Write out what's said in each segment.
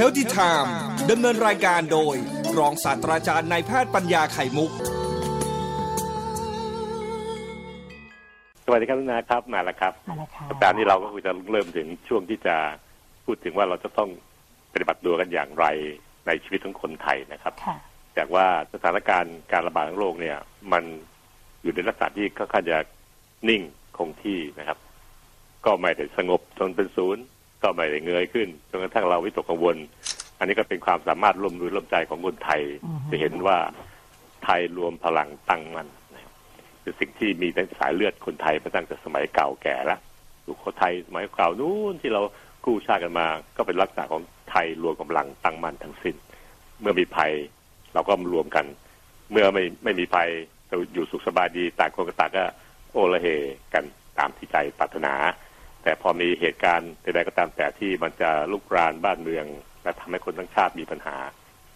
Healthy Time ดำเนินรายการโดย รองศาสตราจารย์นายแพทย์ปัญญาไข่มุก สวัสดีครับทุกนาครับมาแล้วครับมาแล้วค่ะสัปดาห์นี้เราก็คงจะเริ่มถึงช่วงที่จะพูดถึงว่าเราจะต้องปฏิบัติตัวกันอย่างไรในชีวิตของคนไทยนะครับ ค่ะ จากว่าสถานการณ์การระบาดของโรคเนี่ย มันอยู่ในลักษณะที่ค่อนข้างจะนิ่งคงที่นะครับ ก็ไม่ได้สงบจนเป็นศูนย์ ก็ไม่ได้เงยขึ้นจนกระทั่งเราวิตกกังวล อันนี้ก็เป็นความสามารถร่วมมือร่วมใจของคนไทยอือฮึจะเห็นว่าไทยรวมพลังตั้งมันนะครับคือสิ่งที่มีในสายเลือดคนไทยมาตั้งแต่สมัยเก่าแก่แล้วสุโขทัยสมัยเก่านู้นที่เรากู้ชาติกันมา ก็เป็นลักษณะของไทยรวมกำลังตั้งมั่นทั้งสิ้น เมื่อมีภัยเราก็มารวมกัน เมื่อไม่ไม่มีภัยเราอยู่สุขสบายดีต่างคนก็ต่างก็โอละเฮกันตามที่ใจปรารถนา แต่พอมีเหตุการณ์ใดๆก็ตามแต่ที่มันจะลุกรานบ้านเมือง และทำให้คนทั้งชาติมีปัญหา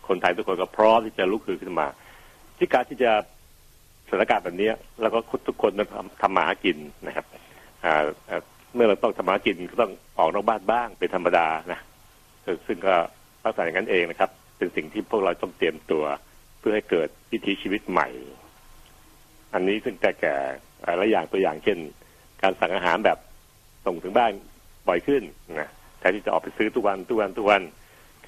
คนไทยทุกคนก็พร้อมที่จะลุกขึ้นมา ที่การที่จะสถานการณ์แบบนี้แล้วก็ทุกคนทำทำหมากินนะครับเมื่อเราต้องทำหมากินก็ต้องออกนอกบ้านบ้างเป็นธรรมดานะซึ่งซึ่งก็ลักษณะอย่างนั้นเองนะครับ เป็นสิ่งที่พวกเราต้องเตรียมตัวเพื่อให้เกิดวิถีชีวิตใหม่ อันนี้ซึ่งแต่แก่หลายอย่างตัวอย่างเช่น การสั่งอาหารแบบ ส่งถึงบ้านบ่อยขึ้นนะแทนที่จะออกไปซื้อทุกวันทุกวันทุกวัน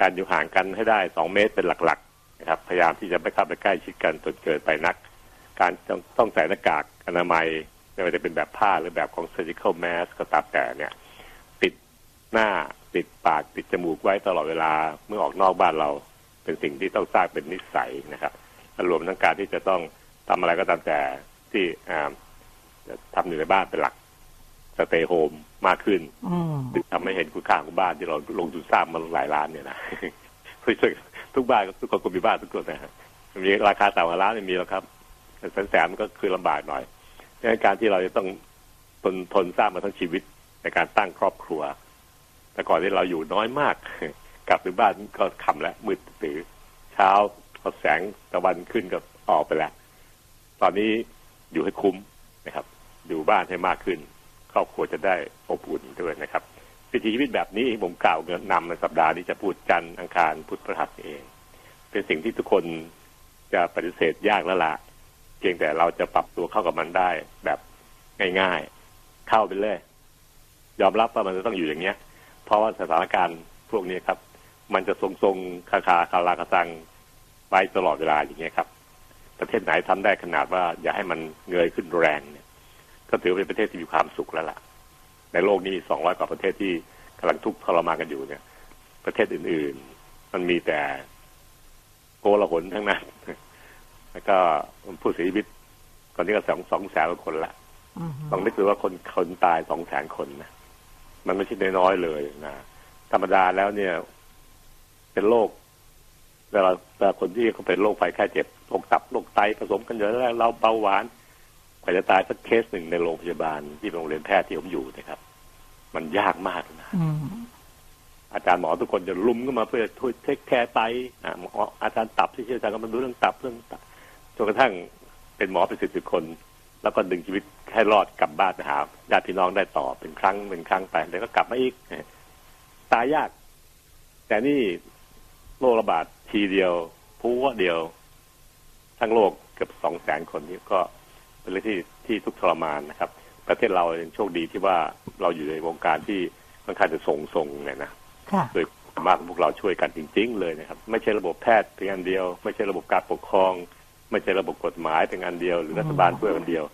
การอยู่ห่างกันให้ได้สองเมตรเป็นหลักๆนะครับพยายามที่จะไม่เข้าไปใกล้ชิดกันจนเกินไปนัก การต้องต้องใส่หน้ากากอนามัยไม่ว่าจะเป็นแบบผ้าหรือแบบของ surgical mask ก็ตามแต่เนี่ย ติดหน้าติดปากติดจมูกไว้ตลอดเวลาเมื่อออกนอกบ้านเราเป็นสิ่งที่ต้องสร้างเป็นนิสัยนะครับรวมทั้งการที่จะต้องทำอะไรก็ตามแต่ที่อ่าจะทำอยู่ในบ้านเป็นหลัก สเตย์โฮมมากขึ้นอืมทำให้เห็นคุณค่าของบ้านที่เราลงทุนสร้างมาหลายล้านเนี่ยนะไม่ใช่ทุกบ้านทุกคนก็มีบ้านทุกคนนะฮะมีราคาต่ำกว่าล้านไม่มีแล้วครับแต่แสนแสนมันก็คือลำบากหน่อยดังนั้นการที่เราจะต้องทนทนสร้างมาทั้งชีวิตในการตั้งครอบครัว แต่ก่อนที่เราอยู่น้อยมาก กลับถึงบ้านก็คำแล้วมืดตื่นเช้าพอแสงตะวันขึ้นก็ออกไปแล้ว ตอนนี้อยู่ให้คุ้มนะครับ อยู่บ้านให้มากขึ้น ครอบครัวจะได้อบอุ่นด้วยนะครับวิถีชีวิตแบบนี้ผมกล่าวนำในสัปดาห์นี้จะพูดจันทร์อังคารพุธพฤหัสเอง เป็นสิ่งที่ทุกคนจะปฏิเสธยากแล้วละเพียงแต่เราจะปรับตัวเข้ากับมันได้แบบง่ายๆ เข้าไปเลย ยอมรับว่ามันจะต้องอยู่อย่างเงี้ย เพราะว่าสถานการณ์พวกนี้ครับ มันจะทรงๆคาคาคาราคาซังไปตลอดเวลาอย่างเงี้ยครับ ประเทศไหนทำได้ขนาดว่าอย่าให้มันเงยขึ้นแรงเนี่ย ก็ถือว่าเป็นประเทศที่มีความสุขแล้วล่ะ ในโลกนี้สองร้อยกว่าประเทศที่กำลังทุกข์ทรมานกันอยู่เนี่ย ประเทศอื่นๆ มันมีแต่โกลาหลทั้งนั้น แล้วก็ผู้เสียชีวิตตอนนี้ก็สองสองแสนกว่าคนละอืมลองนึกดูว่าคนคนตายสองแสนคนนะมันไม่ใช่น้อยๆเลยนะธรรมดาแล้วเนี่ย เป็นโรคเวลาเวลาคนที่เขาเป็นโรคไฟไข้เจ็บโรคตับโรคไตผสมกันเยอะแล้ว เราเบาหวาน กว่าจะตายสักเคสหนึ่งในโรงพยาบาลที่โรงเรียนแพทย์ที่ผมอยู่นะครับ มันยากมากนะอืมอาจารย์หมอทุกคนจะลุมเข้ามาเพื่อช่วยเทคแคร์ไตอะหมออาจารย์ตับที่เชี่ยวชาญก็มาดูเรื่องตับเรื่องตับจนกระทั่งเป็นหมอเป็นสิบสิบคน แล้วก็ดึงชีวิตให้รอดกลับบ้านไปหาญาติพี่น้องได้ต่อเป็นครั้งเป็นครั้งไปแล้วก็กลับมาอีกตายยาก แต่นี่โรคระบาดทีเดียวพัวเดียว ทั้งโลกเกือบสองแสนคนนี้ก็ เป็นเรื่องที่ที่ทุกข์ทรมานนะครับ ประเทศเรายังโชคดีที่ว่าเราอยู่ในวงการที่ค่อนข้างจะทรงทรงๆเนี่ยนะค่ะโดยมากพวกเราช่วยกันจริง ๆ เลยนะครับ ไม่ใช่ระบบแพทย์เพียงอันเดียว ไม่ใช่ระบบการปกครอง ไม่ใช่ระบบกฎหมายเป็นอันเดียว หรือรัฐบาลช่วยอันเดียว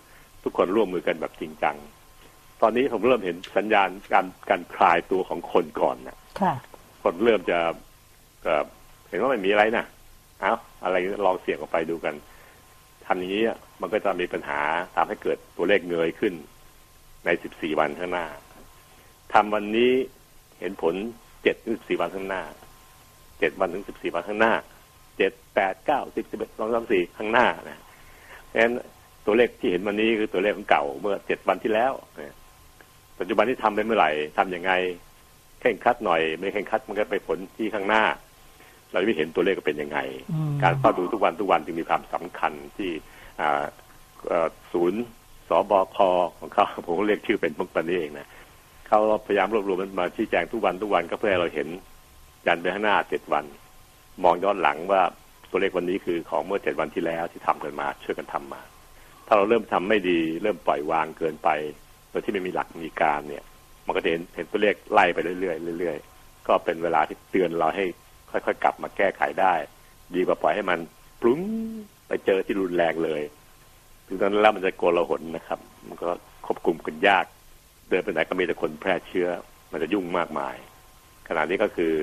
ทุกคนร่วมมือกันแบบจริงจังตอนนี้ผมเริ่มเห็นสัญญาณการการคลายตัวของคนก่อนนะค่ะคนเริ่มจะเอ่อเห็นว่าไม่มีอะไรนะเอาอะไรลองเสี่ยงออกไปดูกัน ทำอย่างนี้มันก็จะมีปัญหาทำให้เกิดตัวเลขเงยขึ้น ใน 14 วันข้างหน้าทำวันนี้เห็นผล7ถึง14 วันข้างหน้า 7 วันถึง 14 วันข้างหน้า 7 8 9 10 11 2 3 4 ข้างหน้านะเพราะฉะนั้นตัวเลขที่เห็นวันนี้คือตัวเลขของเก่าเมื่อ 7 วันที่แล้วนะปัจจุบันที่ทำไปเมื่อไหร่ทำยังไงเคร่งคัดหน่อย ไม่เคร่งคัดมันก็ไปผลที่ข้างหน้า เราไม่เห็นตัวเลขก็เป็นยังไงอืมการเฝ้าดูทุกวันทุกวันจึงมีความสำคัญที่อ่าเอ่อศูนย์สบคของเขาผมก็เรียกชื่อเป็นพวกปันนี้เองนะเขาพยายามรวบรวมมันมาชี้แจงทุกวันทุกวันก็เพื่อให้เราเห็นยันไปข้างหน้าเจ็ดวัน มองย้อนหลังว่าตัวเลขวันนี้คือของเมื่อเจ็ดวันที่แล้วที่ทำกันมาช่วยกันทำมา ถ้าเราเริ่มทำไม่ดีเริ่มปล่อยวางเกินไปโดยที่ไม่มีหลักมีการเนี่ย มันก็จะเห็นเห็นตัวเลขไล่ไปเรื่อยๆเรื่อยๆก็เป็นเวลาที่เตือนเราให้ ค่อยๆ กลับมาแก้ไขได้ ดีกว่าปล่อยให้มันปลุ้งไปเจอที่รุนแรงเลยถึงตอนนั้นแล้วมันจะโกลาหลนะครับ มันก็ควบคุมกันยาก เดินไปไหนก็มีแต่คนแพร่เชื้อ มันจะยุ่งมากมาย ขณะนี้ก็คือ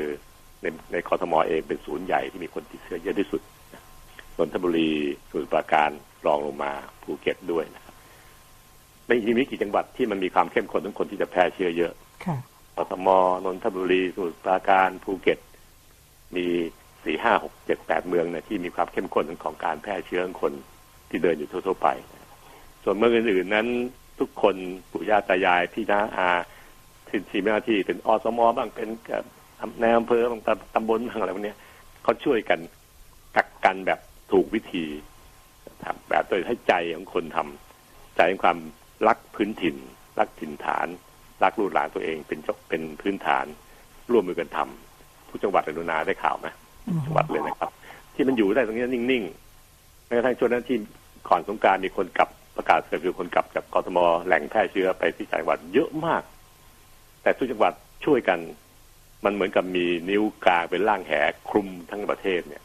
ในในคอทมเองเป็นศูนย์ใหญ่ที่มีคนติดเชื้อเยอะที่สุดนนทบุรีสมุทรปราการรองลงมาภูเก็ตด้วยนะครับไม่มีกี่จังหวัดที่มันมีความเข้มข้นทั้งคนที่จะแพร่เชื้อเยอะค่ะกทมนนทบุรีสมุทรปราการภูเก็ต มีสี่ห้าหกเจ็ดแปดเมืองนี่ยที่มีความเข้มข้นของการแพร่เชื้อของคนที่เดินอยู่ทั่วๆไป ส่วนเมืองอื่นๆนั้นทุกคนปู่ย่าตายายพี่น้าอาทีทีมหน้าที่เป็นอสมอบ้างเป็นในอำเภอบางตำบลบางอะไรพวกนี้เขาช่วยกันกักกันแบบถูกวิธีทำแบบโดยให้ใจของคนทำใจของความรักพื้นถิ่น รักถิ่นฐาน รักลูกหลานตัวเองเป็นเป็นพื้นฐาน ร่วมมือกันทำ ทุกจังหวัดอนุนาได้ข่าวไหมจังหวัดเลยนะครับ ที่มันอยู่ได้ตรงนี้นิ่งๆแม้กระทั่งช่วงนั้นที่ก่อนสงการมีคนกลับประกาศเกิดคือคนกลับจากกรทมแหล่งแพร่เชื้อไปที่จังหวัดเยอะมาก แต่ทุกจังหวัดช่วยกัน มันเหมือนกับมีนิ้วกลางเป็นล่างแหคลุมทั้งประเทศเนี่ย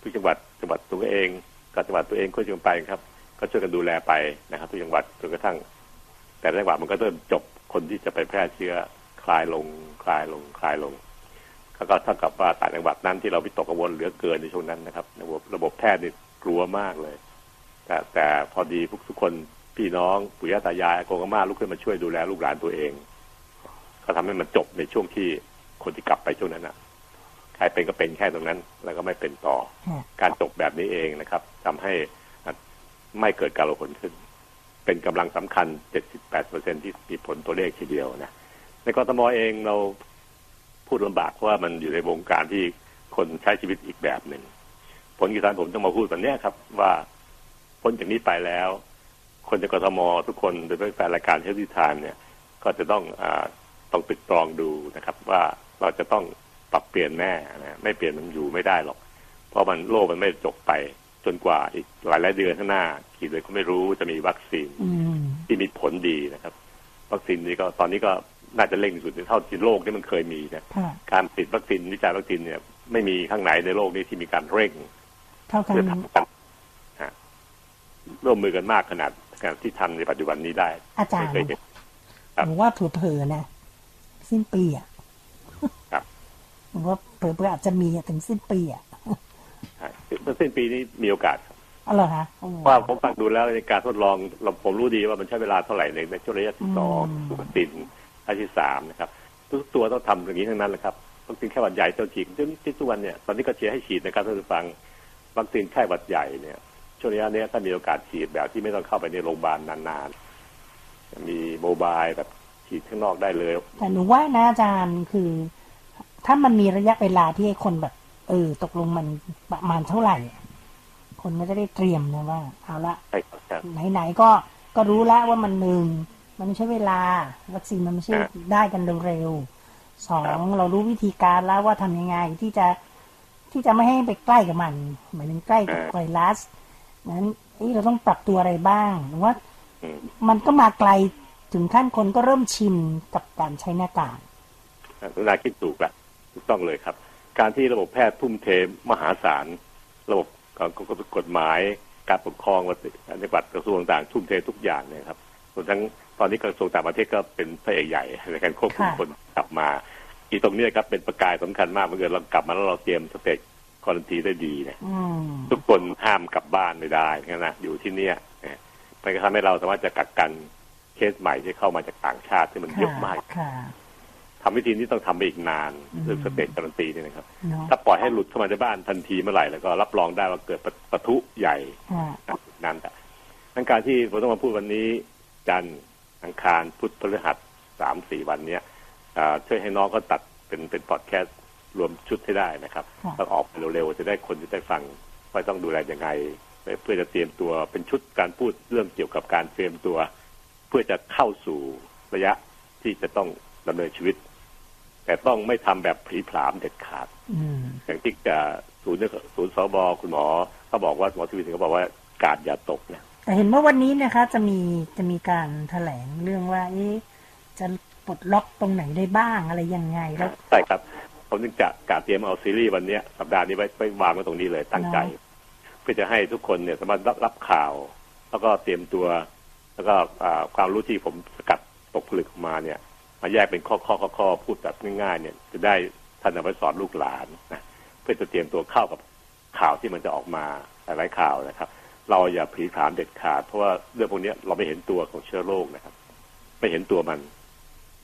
ทุกจังหวัดจังหวัดตัวเองกับจังหวัดตัวเองก็ช่วยไปครับ ก็ช่วยกันดูแลไปนะครับ ทุกจังหวัดจนกระทั่ง แต่จังหวัดมันก็เริ่มจบคนที่จะไปแพร่เชื้อคลายลงคลายลงคลายลง ก็เท่ากับว่าต่างจังหวัดนั้นที่เราวิตกกังวลเหลือเกินในช่วงนั้นนะครับ ระบบระบบแพทย์นี่กลัวมากเลย แต่แต่พอดีพวกทุกคนพี่น้องปู่ย่าตายายโกงอาม่าลุกขึ้นมาช่วยดูแลลูกหลานตัวเองก็ทำให้มันจบในช่วงที่คนที่กลับไปช่วงนั้นนะใครเป็นก็เป็นแค่ตรงนั้น แล้วก็ไม่เป็นต่อ การจบแบบนี้เองนะครับทำให้ไม่เกิดการระหนขึ้น เป็นกำลังสำคัญ 78%ที่มีผลตัวเลขทีเดียวนะในกรทมเองเรา พูดลำบากเพราะว่ามันอยู่ในวงการที่คนใช้ชีวิตอีกแบบหนึ่งผลกีฬาผมต้องมาพูดแบบนี้ครับ ว่าพ้นจากนี้ไปแล้ว คนจากกรทมทุกคนโดยเฉพาะแฟนรายการเทลิทานเนี่ย ก็จะต้องอต้องตึกตรองดูนะครับ ว่าเราจะต้องปรับเปลี่ยนแน่นะไม่เปลี่ยนมันอยู่ไม่ได้หรอก เพราะมันโลกมันไม่จบไปจนกว่าอีกหลายหลายเดือนข้างหน้ากี่เดือนก็ไม่รู้จะมีวัคซีนที่มีผลดีนะครับ วัคซีนนี้ก็ตอนนี้ก็ น่าจะเร่งสุดเท่าที่โลกที่มันเคยมีนะการติดวัคซีนวิจัยวัคซีนเนี่ย ไม่มีข้างไหนในโลกนี้ที่มีการเร่งเท่ากันเพื่อทำกันร่วมมือกันมากขนาดการที่ทำในปัจจุบันนี้ได้ อาจารย์หนูว่าเผลอๆนะสิ้นปีอะครับหนูว่าเผลอๆอาจจะมีถึงสิ้นปีอะใช่สิ้นปีนี้มีโอกาสครับอ๋อเหรอคะว่าผมฟังดูแล้วในการทดลองเราผมรู้ดีว่ามันใช้เวลาเท่าไหร่ในในช่วงระยะที่สองวัคซีน ระยะที่สามนะครับ ทุกตัวต้องทำอย่างนี้ทั้งนั้นแหละครับวัคซีนไข้หวัดใหญ่ตัวฉีดจนที่ทุกวันเนี่ยตอนนี้ก็เชียร์ให้ฉีดนะครับท่านผู้ฟังวัคซีนไข้หวัดใหญ่เนี่ยช่วงระยะนี้ถ้ามีโอกาสฉีดแบบที่ไม่ต้องเข้าไปในโรงพยาบาลนานๆมี mobile แบบฉีดข้างนอกได้เลย แต่หนูว่านะอาจารย์คือ ถ้ามันมีระยะเวลาที่ให้คนแบบ เออ ตกลงมันประมาณเท่าไหร่ คนก็จะได้เตรียมนะว่า เอาละใช่ครับไหนๆก็ก็รู้แล้วว่ามันหนึ่ง มันไม่ใช่เวลา วัคซีนมันไม่ใช่ได้กันเร็วๆสองเรารู้วิธีการแล้วว่าทำยังไงที่จะที่จะไม่ให้ไปใกล้กับมันหมายถึงใกล้กับไวรัสนั้นเราต้องปรับตัวอะไรบ้างหรือว่ามันก็มาไกลถึงขั้นคนก็เริ่มชินกับการใช้หน้ากากคุณนาคิดถูกละถูกต้องเลยครับ การที่ระบบแพทย์ทุ่มเทมหาศาลระบบกฎหมายการปกครองในบัตรกระทรวงต่างทุ่มเททุกอย่างเนี่ยครับรวมทั้ง ตอนนี้กระทรวงต่างประเทศก็เป็นพระเอกใหญ่ในการควบคุมคนกลับมา อีตรงนี้ครับเป็นประกายสำคัญมากเมื่อเกิดเรากลับมาแล้วเราเตรียมสเตจคอรันทีได้ดีเนี่ยทุกคนห้ามกลับบ้านไม่ได้นะอยู่ที่เนี่ยมันก็ทำให้เราสามารถจะกักกันเคสใหม่ที่เข้ามาจากต่างชาติที่มันเยอะมากทำวิธีนี้ต้องทำไปอีกนานเรื่องสเตจการันตีนี่นะครับ ถ้าปล่อยให้หลุดเข้ามาในบ้านทันทีเมื่อไหร่แล้วก็รับรองได้ว่าเกิดปะทุใหญ่นั่นแต่ทั้งการที่ผมต้องมาพูดวันนี้จันทร์ อังคารพุธพฤหัสสามสี่วันเนี้ยช่วยให้น้องก็ตัดเป็นเป็นพอดแคสต์รวมชุดให้ได้นะครับต้องออกไปเร็วๆจะได้คนที่ได้ฟังว่าต้องดูแลยังไง เพื่อจะเตรียมตัวเป็นชุดการพูดเรื่องเกี่ยวกับการเตรียมตัว เพื่อจะเข้าสู่ระยะที่จะต้องดำเนินชีวิตในแต่ต้องไม่ทำแบบผลีผลามเด็ดขาดอืมอย่างที่จะศูนย์ศูนย์สบคุณหมอเขาบอกว่าหมอทวีสินเขาบอกว่ากาดอย่าตกเนี่ย แต่เห็นว่าวันนี้นะคะจะมีจะมีการแถลงเรื่องว่า เอ๊ะจะปลดล็อกตรงไหนได้บ้างอะไรยังไงแล้วใช่ครับผมจึงจะกาเตรียมเอาซีรีส์วันเนี้ยสัปดาห์นี้ไว้ไว้วางไว้ตรงนี้เลยตั้งใจ เพื่อจะให้ทุกคนเนี่ยสามารถรับรับข่าว แล้วก็เตรียมตัว แล้วก็อ่าความรู้ที่ผมสกัดตกผลึกออกมาเนี่ย มาแยกเป็นข้อข้อข้อข้อพูดแบบง่ายๆ เนี่ย จะได้ท่านนำไปสอนลูกหลานนะเพื่อจะเตรียมตัวเข้ากับข่าวที่มันจะออกมาหลายๆข่าวนะครับ เราอย่าผลีผลามเด็ดขาด เพราะว่าเรื่องพวกเนี้ยเราไม่เห็นตัวของเชื้อโรคนะครับ ไม่เห็นตัวมัน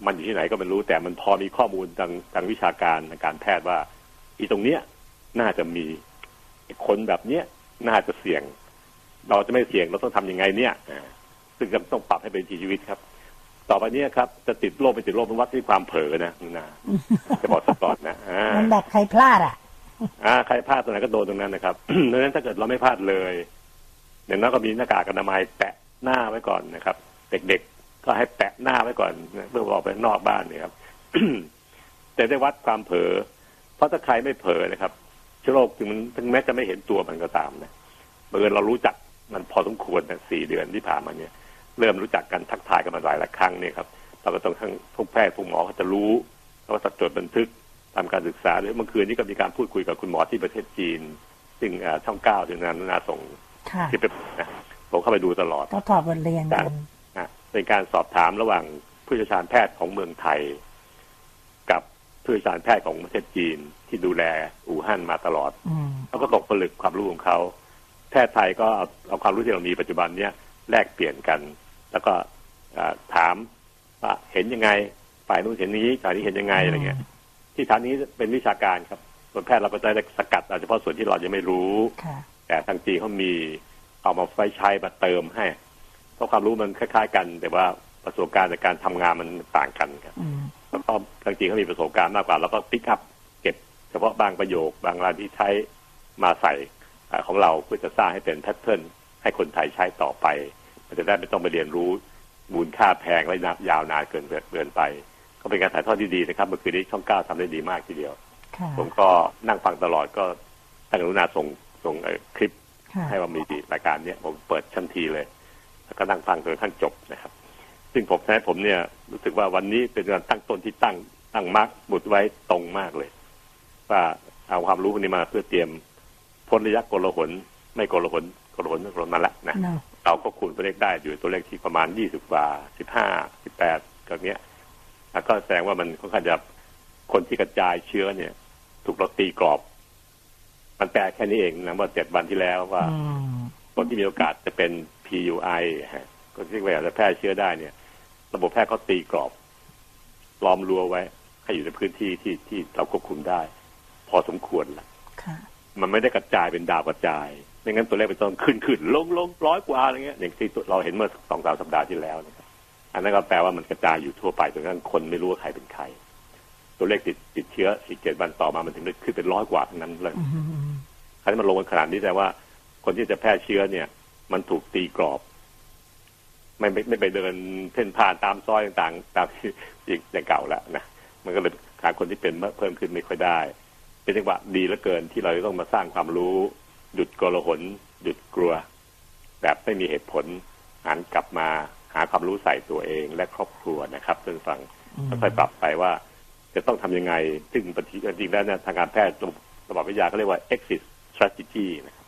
มันอยู่ที่ไหนก็ไม่รู้ แต่มันพอมีข้อมูลทางทางวิชาการทางการแพทย์ว่า อีตรงเนี้ยน่าจะมีคนแบบเนี้ยน่าจะเสี่ยง เราจะไม่เสี่ยงเราต้องทำยังไงเนี่ยอ่าซึ่งจะต้องปรับให้เป็นชีวิตครับ ต่อไปเนี้ครับ จะติดโรคไม่ติดโรคเป็นวัดที่ความเผลอนะนะจะบอกสก่อนนะอ่ามันแบบใครพลาดอะอ่าใครพลาดตรงไหนก็โดนตรงนั้นนะครับดังนั้นถ้าเกิดเราไม่พลาดเลย อย่างนั้นก็มีหน้ากากอนามัยแปะหน้าไว้ก่อนนะครับ เด็กๆก็ให้แปะหน้าไว้ก่อนเพื่อออกไปนอกบ้านเนี่ยครับแต่ได้วัดความเผลอเพราะถ้าใครไม่เผลอนะครับเชื้อโรคถึงมันถึงแม้จะไม่เห็นตัวมันก็ตามนะเมื่อเรารู้จักมันพอสมควรนะสี่เดือนที่ผ่านมาเนี่ย เริ่มรู้จักกันทักทายกันมาหลายหลายครั้งเนี่ยครับเราก็ต้องทั้งทุกแพทย์ทุกหมอเขาจะรู้แล้วก็จดบันทึกทำการศึกษาด้วยเมื่อคืนนี้ก็มีการพูดคุยกับคุณหมอที่ประเทศจีน ซึ่งอ่าช่องเก้าที่นานาส่ง ค่ะคลิปไปนะผมเข้าไปดูตลอดก็ถอดบทเรียนกันนะเป็นการสอบถามระหว่างผู้เชี่ยวชาญแพทย์ของเมืองไทย กับผู้เชี่ยวชาญแพทย์ของประเทศจีนที่ดูแลอู่ฮั่นมาตลอดอืมเขาก็ตกผลึกความรู้ของเขาแพทย์ไทยก็เอาเอาความรู้ที่เรามีปัจจุบันเนี้ยแลกเปลี่ยนกัน แล้วก็อ่าถามว่าเห็นยังไงฝ่ายนู้นเห็นนี้ฝ่ายนี้เห็นยังไงอะไรเงี้ย ที่ฐานนี้เป็นวิชาการครับส่วนแพทย์เราก็จะได้สกัดเอาเฉพาะส่วนที่เรายังไม่รู้ค่ะ แต่ทางจีนเขามีเอามาไฟใช้มาเติมให้ เพราะความรู้มันคล้ายๆ กัน แต่ว่าประสบการณ์ในการทำงานมันต่างกันครับอืมแล้วก็ทางจีนเขามีประสบการณ์มากกว่า แล้วก็ pick up เก็บ เฉพาะบางประโยคบางรายที่ใช้มาใส่อ่าของเราเพื่อจะสร้างให้เป็น pattern ให้คนไทยใช้ต่อไป มันจะได้ไม่ต้องไปเรียนรู้มูลค่าแพงและยาวนานเกินเกินไป ก็เป็นการถ่ายทอดที่ดีนะครับเมื่อคืนนี้ช่องเก้าทำได้ดีมากทีเดียวค่ะผมก็นั่งฟังตลอดก็ตั้งกรุณาส่ง ส่งเอ่อคลิปค่ะให้ว่ามีรายการเนี้ยผมเปิดทันทีเลย แล้วก็นั่งฟังจนกระทั่งจบนะครับ ซึ่งผมแท้ผมเนี่ยรู้สึกว่าวันนี้เป็นการตั้งต้นที่ตั้งตั้งมาร์กบุตรไว้ตรงมากเลย ว่าเอาความรู้พวกนี้มาเพื่อเตรียมพ้นระยะโกลาหลไม่โกลาหลโกลาหลไม่โกลาหลนั่นแหละนะเนาะเราก็คูณตัวเลขได้อยู่ตัวเลขที่ประมาณยี่สิบกว่าสิบห้าสิบแปดก็เนี้ยแล้วก็แสดงว่ามันค่อนข้างจะคนที่กระจายเชื้อเนี่ย ถูกเราตีกรอบ มันแปลแค่นี้เองนะว่าเจ็ดวันที่แล้วว่าอืมคนที่มีโอกาสจะเป็น PUI ฮะคนที่ว่าอยากจะแพร่เชื้อได้เนี่ย ระบบแพทย์เขาตีกรอบล้อมรั้วไว้ ให้อยู่ในพื้นที่ที่ที่เราควบคุมได้ พอสมควรละค่ะมันไม่ได้กระจายเป็นดาวกระจายไม่งั้นตัวเลขมันต้องขึ้นขึ้นลงลงร้อยกว่าอะไรเงี้ยอย่างที่เราเห็นเมื่อสองสามสัปดาห์ที่แล้วนะครับอันนั้นก็แปลว่ามันกระจายอยู่ทั่วไปจนกระทั่งคนไม่รู้ว่าใครเป็นใคร ตัวเลขติดติดเชื้ออีกเจ็ดวันต่อมามันถึงได้ขึ้นเป็นร้อยกว่าทั้งนั้นเลยอืมครั้นี้มันลงกันขนาดนี้แต่ว่า คนที่จะแพร่เชื้อเนี่ย มันถูกตีกรอบ ไม่ไม่ไม่ไปเดินเพ่นผ่านตามซอยต่างๆตามที่อย่างเก่าแล้วนะมันก็เลยหาคนที่เป็นเพิ่มขึ้นไม่ค่อยได้ เป็นจังหวะดีเหลือเกินที่เราจะต้องมาสร้างความรู้ หยุดโกลาหลหยุดกลัว แบบไม่มีเหตุผลหันกลับมาหาความรู้ใส่ตัวเองและครอบครัวนะครับท่านผู้ฟังอืมค่อยๆปรับไปว่า จะต้องทำยังไง ซึ่งปฏิจริงๆแล้วเนี่ยทางการแพทย์ระบบวิทยาเขาเรียกว่า exit strategy นะครับ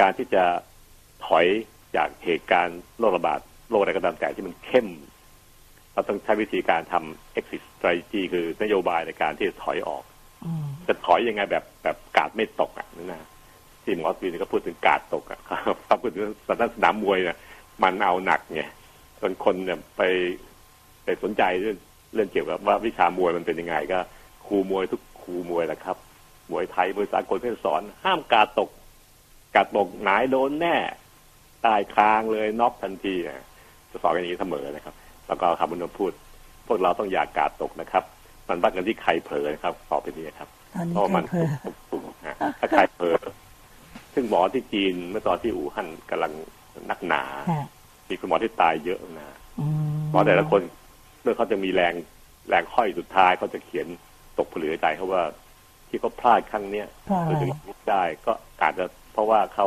การที่จะถอยจากเหตุการณ์โรคระบาดโรคอะไรก็ตามแต่ที่มันเข้ม เราต้องใช้วิธีการทำ exit strategy คือนโยบายในการที่จะถอยออกอจะถอยยังไงแบบแบบกาดไม่ตกอะนั่นนะที่หมอสวีนก็พูดถึงกาดตกอะครับพูดถึงสนามสนามมวยเนี่ยมันเอาหนักไงจนคนเนี่ยไปไปสนใจเรื่อง เรื่องเกี่ยวกับว่าวิชามวยมันเป็นยังไงก็ครูมวยทุกครูมวยแหละครับมวยไทยมวยสากลเพื่อสอน ห้ามกาดตกกาดตกหนายโดนแน่ตายคางเลยน็อกทันทีนะจะสอนกันอย่างนี้เสมอนะครับ แล้วก็คำบุญพูด พวกเราต้องอย่ากาดตกนะครับ มันวัดกันที่ใครเผลอนะครับต่อไปนี้ครับตอนนี้เพราะใครมันเพลอถูกถูกฮะถ้าใครเผลอซึ่งหมอที่จีนเมื่อตอนที่อู่ฮั่นกำลังนักหนาค่ะมีคุณหมอที่ตายเยอะนะอืมหมอแต่ละคน เมื่อเขาจะมีแรงแรงค่อยสุดท้ายเขาจะเขียนตกผลือใจเขาว่าที่เขาพลาดครั้งเนี้ยเพราะอะไรถึงยุบได้ก็อาจจะเพราะว่าเขา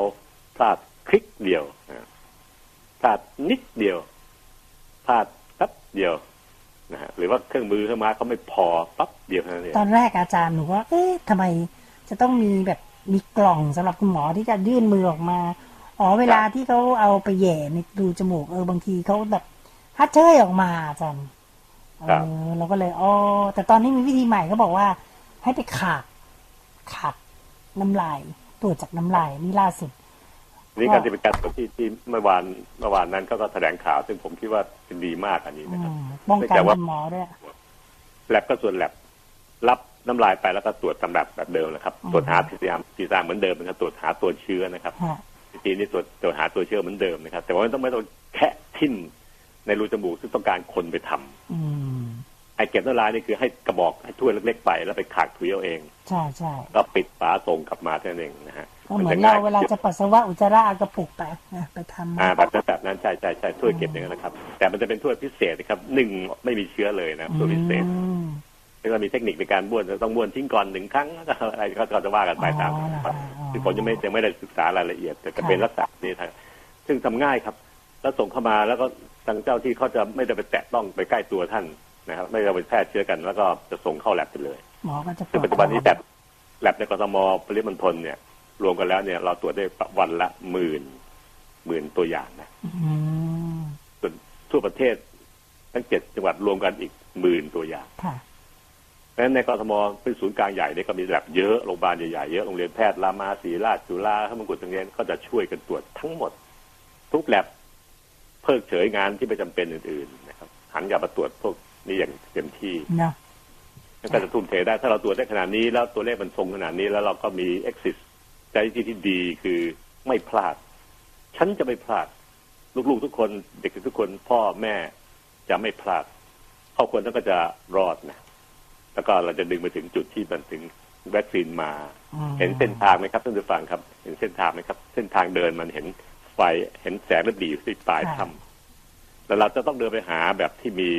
พลาดคลิกเดียวนะพลาดนิดเดียวพลาดแป๊บเดียวนะฮะหรือว่าเครื่องมือเครื่องไม้เขาไม่พอปั๊บเดียวเท่านั้นเองตอนแรกอาจารย์หนูว่าเอ๊ะทำไมจะต้องมีแบบมีกล่องสำหรับคุณหมอที่จะยื่นมือออกมา อ๋อเวลาที่เขาเอาไปแหย่ในดูจมูกเออบางทีเขาแบบฮัดเชยออกมาอาจารย์ เออเราก็เลยอ๋อแต่ตอนนี้มีวิธีใหม่เขาบอกว่า ให้ไปขาดขาดน้ำลายตรวจจากน้ำลายนี่ล่าสุดนี่การที่เป็นการตรวจที่ที่เมื่อวานเมื่อวานนั้นก็ก็แถลงข่าว ซึ่งผมคิดว่าเป็นดีมากอันนี้อืนะครับมป้องกันแต่ว่าคุณหมอด้วยแลบก็ส่วนแลบรับน้ำลายไปแล้วก็ตรวจตำแบบแบบเดิมนะครับอืมตรวจหา PCR PCR เหมือนเดิมนะครับตรวจหาตัวเชื้อนะครับฮะทีนี้ตรวจตรวจหาตัวเชื้อเหมือนเดิมนะครับ แต่ว่าไม่ต้องไม่ต้องแคะทิ่ม ในรูจมูกซึ่งต้องการคนไปทำอืมไอ้เก็บน้ำลายนี่คือให้กระบอกให้ถ้วยเล็กๆไปแล้วไปขากถุยเอาเอง ใช่ใช่ก็ปิดฝาส่งกลับมาเท่านั้นเองนะฮะก็เหมือนเราเวลาจะปัสสาวะอุจจาระเอากระปุกไปนะไปทำอ่าแบบนั้นแบบนั้นใช่ใช่ใช่ถ้วยเก็บอย่างนั้นนะครับ แต่มันจะเป็นถ้วยพิเศษนะครับหนึ่งไม่มีเชื้อเลยนะถ้วยพิเศษอืมแล้วก็มีเทคนิคในการบ้วนต้องบ้วนทิ้งก่อนหนึ่งครั้งแล้วก็อะไรก็ก็จะว่ากันไปตามอ๋อเหรอคะอ๋อซึ่งผมยังไม่ยังไม่ได้ศึกษารายละเอียดแต่ก็เป็นลักษณะนี้ทางซึ่งทำง่ายครับ แล้วส่งเข้ามาแล้วก็ทางเจ้าที่เขาจะไม่ได้ไปแตะต้องไปใกล้ตัวท่านนะครับ ไม่ได้ไปแพร่เชื้อกัน แล้วก็จะส่งเข้าแลบไปเลยหมอก็จะซึ่งปัจจุบันนี้แลบแลบในกรทมปริมณฑลเนี่ย รวมกันแล้วเนี่ย เราตรวจได้วันละหมื่นหมื่นตัวอย่างนะอืมส่วนทั่วประเทศทั้งเจ็ดจังหวัดรวมกันอีกหมื่นตัวอย่างค่ะเพราะฉะนั้นในกรทมเป็นศูนย์กลางใหญ่เนี่ยก็มีแลบเยอะโรงพยาบาลใหญ่ๆเยอะโรงเรียนแพทย์รามาศรีราชจุฬาพระมงกุฎตรงนี้ก็จะช่วยกันตรวจทั้งหมด ทุกแลบ เพิกเฉยงานที่ไม่จำเป็นอื่นๆนะครับหันกลับมาตรวจพวกนี้อย่างเต็มที่เนาะแล้วก็จะทุ่มเทได้ถ้าเราตรวจได้ขนาดนี้ แล้วตัวเลขมันทรงขนาดนี้แล้วเราก็มี exit ใจที่ที่ดีคือไม่พลาด ฉันจะไม่พลาด ลูกๆทุกคนเด็กทุกคนพ่อแม่จะไม่พลาดครอบครัวนั้นก็จะรอดนะแล้วก็เราจะดึงไปถึงจุดที่มันถึงวัคซีนมาอืมเห็นเส้นทางไหมครับท่านผู้ฟังครับ เห็นเส้นทางไหมครับ เส้นทางเดินมันเห็น ไฟเห็นแสงระดีอยู่ที่ปลายถ้ำแล้วเราจะต้องเดินไปหาแบบที่มี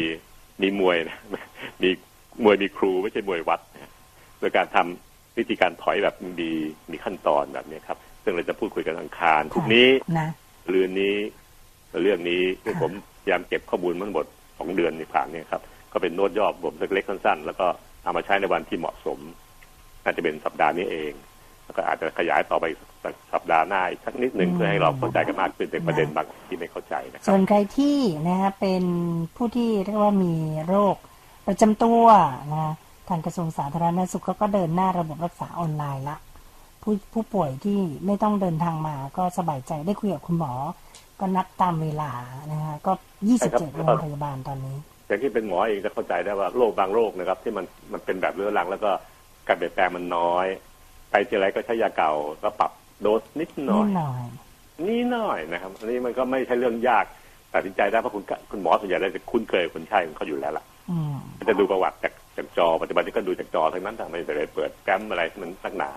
มีมวยนะมีมวยมีครูไม่ใช่มวยวัดนะโดยการทำวิธีการถอยแบบมีมีขั้นตอนแบบนี้ครับ ซึ่งเราจะพูดคุยกันอังคารพรุ่งนี้นะเรือนนี้ เรื่องนี้ซึ่งผมพยายามเก็บข้อมูลมาทั้งหมดสองเดือนที่ผ่านเนี่ยครับ ก็เป็นโน้ตย่อผมเล็กๆสั้นๆแล้วก็เอามาใช้ในวันที่เหมาะสมน่าจะเป็นสัปดาห์นี้เองแล้ว ก็อาจจะขยายต่อไปสักสัปดาห์หน้าอีกสักนิดหนึ่งเพื่อให้เราเข้าใจกันมากขึ้นในประเด็นบางที่ไม่เข้าใจนะครับส่วนใครที่นะฮะเป็นผู้ที่เรียกว่ามีโรคประจำตัวนะทางกระทรวงสาธารณสุขเขาก็เดินหน้าระบบรักษาออนไลน์ละผู้ผู้ป่วยที่ไม่ต้องเดินทางมาก็สบายใจได้คุยกับคุณหมอ ก็นัดตามเวลานะฮะก็ 27 โรงพยาบาลตอนนี้แต่ที่เป็นหมอเองจะเข้าใจได้ว่าโรคบางโรคนะครับ ที่มันมันเป็นแบบเรื้อรังแล้วก็การเปลี่ยนแปลงมันน้อย ไปทีไรก็ใช้ยาเก่าแล้วปรับโดสนิดหน่นิอยดหน่อย นี่หน่อยนะครับอันนี้มันก็ไม่ใช่เรื่องยากตัดสินใจได้เพราะคุณคุณหมอส่วนใหญ่จะคุ้นเคยกับคนไข้ของเขาอยู่แล้วล่ะอืมก็จะดูประวัติจากจากจอปัจจุบันนี้ก็ดูจากจอทั้งนั้นแต่ไม่ได้ไปเปิดแฟ้มอะไรที่มันนักหนา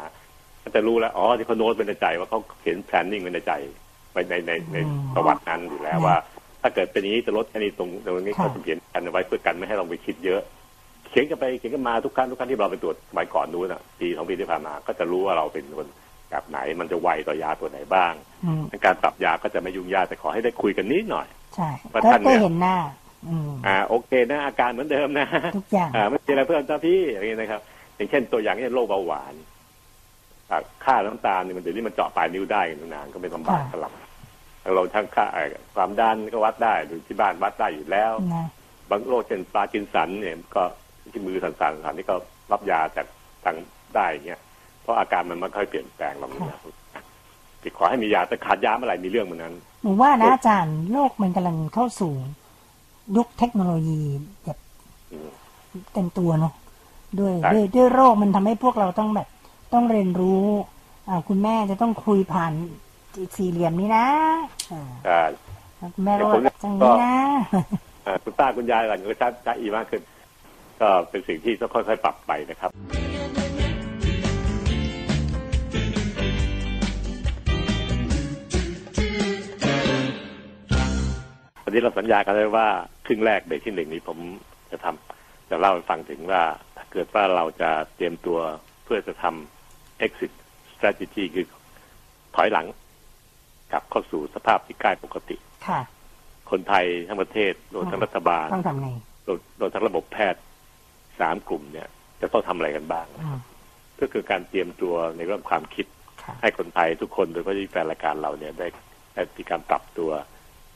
ก็จะรู้แล้วอ๋อที่เขาโน้ตไว้ในใจว่าเขาเขียน planning ไว้ในใจไว้ในในในประวัตินั้นอยู่แล้วว่า ถ้าเกิดเป็นอย่างนี้จะลดแค่นี้ตรงตรงนี้เขาจะเขียนกันเอาไว้เพื่อกันไม่ให้เราไปคิดเยอะ เขียนกันไปเขียนกันมาทุกครั้งทุกครั้งที่เราไปตรวจสมัยก่อนนู้นอะปีสองปีที่ผ่านมา ก็จะรู้ว่าเราเป็นคนแบบไหนมันจะไวต่อยาตัวไหนบ้างอืมการปรับยาก็จะไม่ยุ่งยากแต่ขอให้ได้คุยกันนิดหน่อยใช่ว่าก็ท่านเนี่ได้ยเห็นหน้าอืมอ่าโอเคนะอาการเหมือนเดิมนะทุกอย่างอ่าไม่มีอะไรเพิ่มจ้าพี่อย่างนี้นะครับ อย่างเช่นตัวอย่างเช่นโรคเบาหวานอ่าค่าน้ำตาลเนี่ยมันเดี๋ยวนี้มันเจาะปลายนิ้วได้กันนานก็ไม่ลำบากค่ะสลับแล้วเราทั้งค่าเอ่อความดันก็วัดได้ดูที่บ้านวัดได้อยู่แล้วนะบางโรคเช่นปาร์กินสันเนี่ยก็ ที่มือสั่นๆสั่นนี่ก็รับยาจากทางได้อย่างเงี้ยเพราะอาการมันไม่ค่อยเปลี่ยนแปลงเราเนี่ยที่ขอให้มียาแต่ขาดยาเมื่อไหร่มีเรื่องเหมือนนั้นหนูว่านะอาจารย์โลกมันกำลังเข้าสู่ยุคเทคโนโลยีแบบอืมเต็มตัวเนาะด้วยใช่ด้วยด้วยโรคมันทำให้พวกเราต้องแบบ ต้องเรียนรู้อ่าคุณแม่จะต้องคุยผ่านสี่เหลี่ยมนี้นะอ่าอ่าคุณแม่ก็แต่ผมเนี่ยจังนี้นะอ่าคุณป้าคุณยายกันก็ชัดชัดอีมากขึ้น ก็เป็นสิ่งที่ต้องค่อย ๆ ปรับไปนะครับวันนี้เราสัญญากันไว้ว่าครึ่งแรกเบรกที่หนึ่งนี้ผมจะทำจะเล่าให้ฟังถึงว่าถ้าเกิดว่าเราจะเตรียมตัวเพื่อจะทำ exit strategy คือถอยหลังกลับเข้าสู่สภาพที่ใกล้ปกติค่ะ คนไทยทั้งประเทศรวมทั้งรัฐบาลต้องทำไงรวมรวมทั้งระบบแพทย์ สามกลุ่มเนี่ยจะต้องทำอะไรกันบ้างอืมก็คือการเตรียมตัวในเรื่องความคิดค่ะให้คนไทยทุกคนโดยเฉพาะที่แฟนรายการเราเนี่ยได้ได้มีการปรับตัว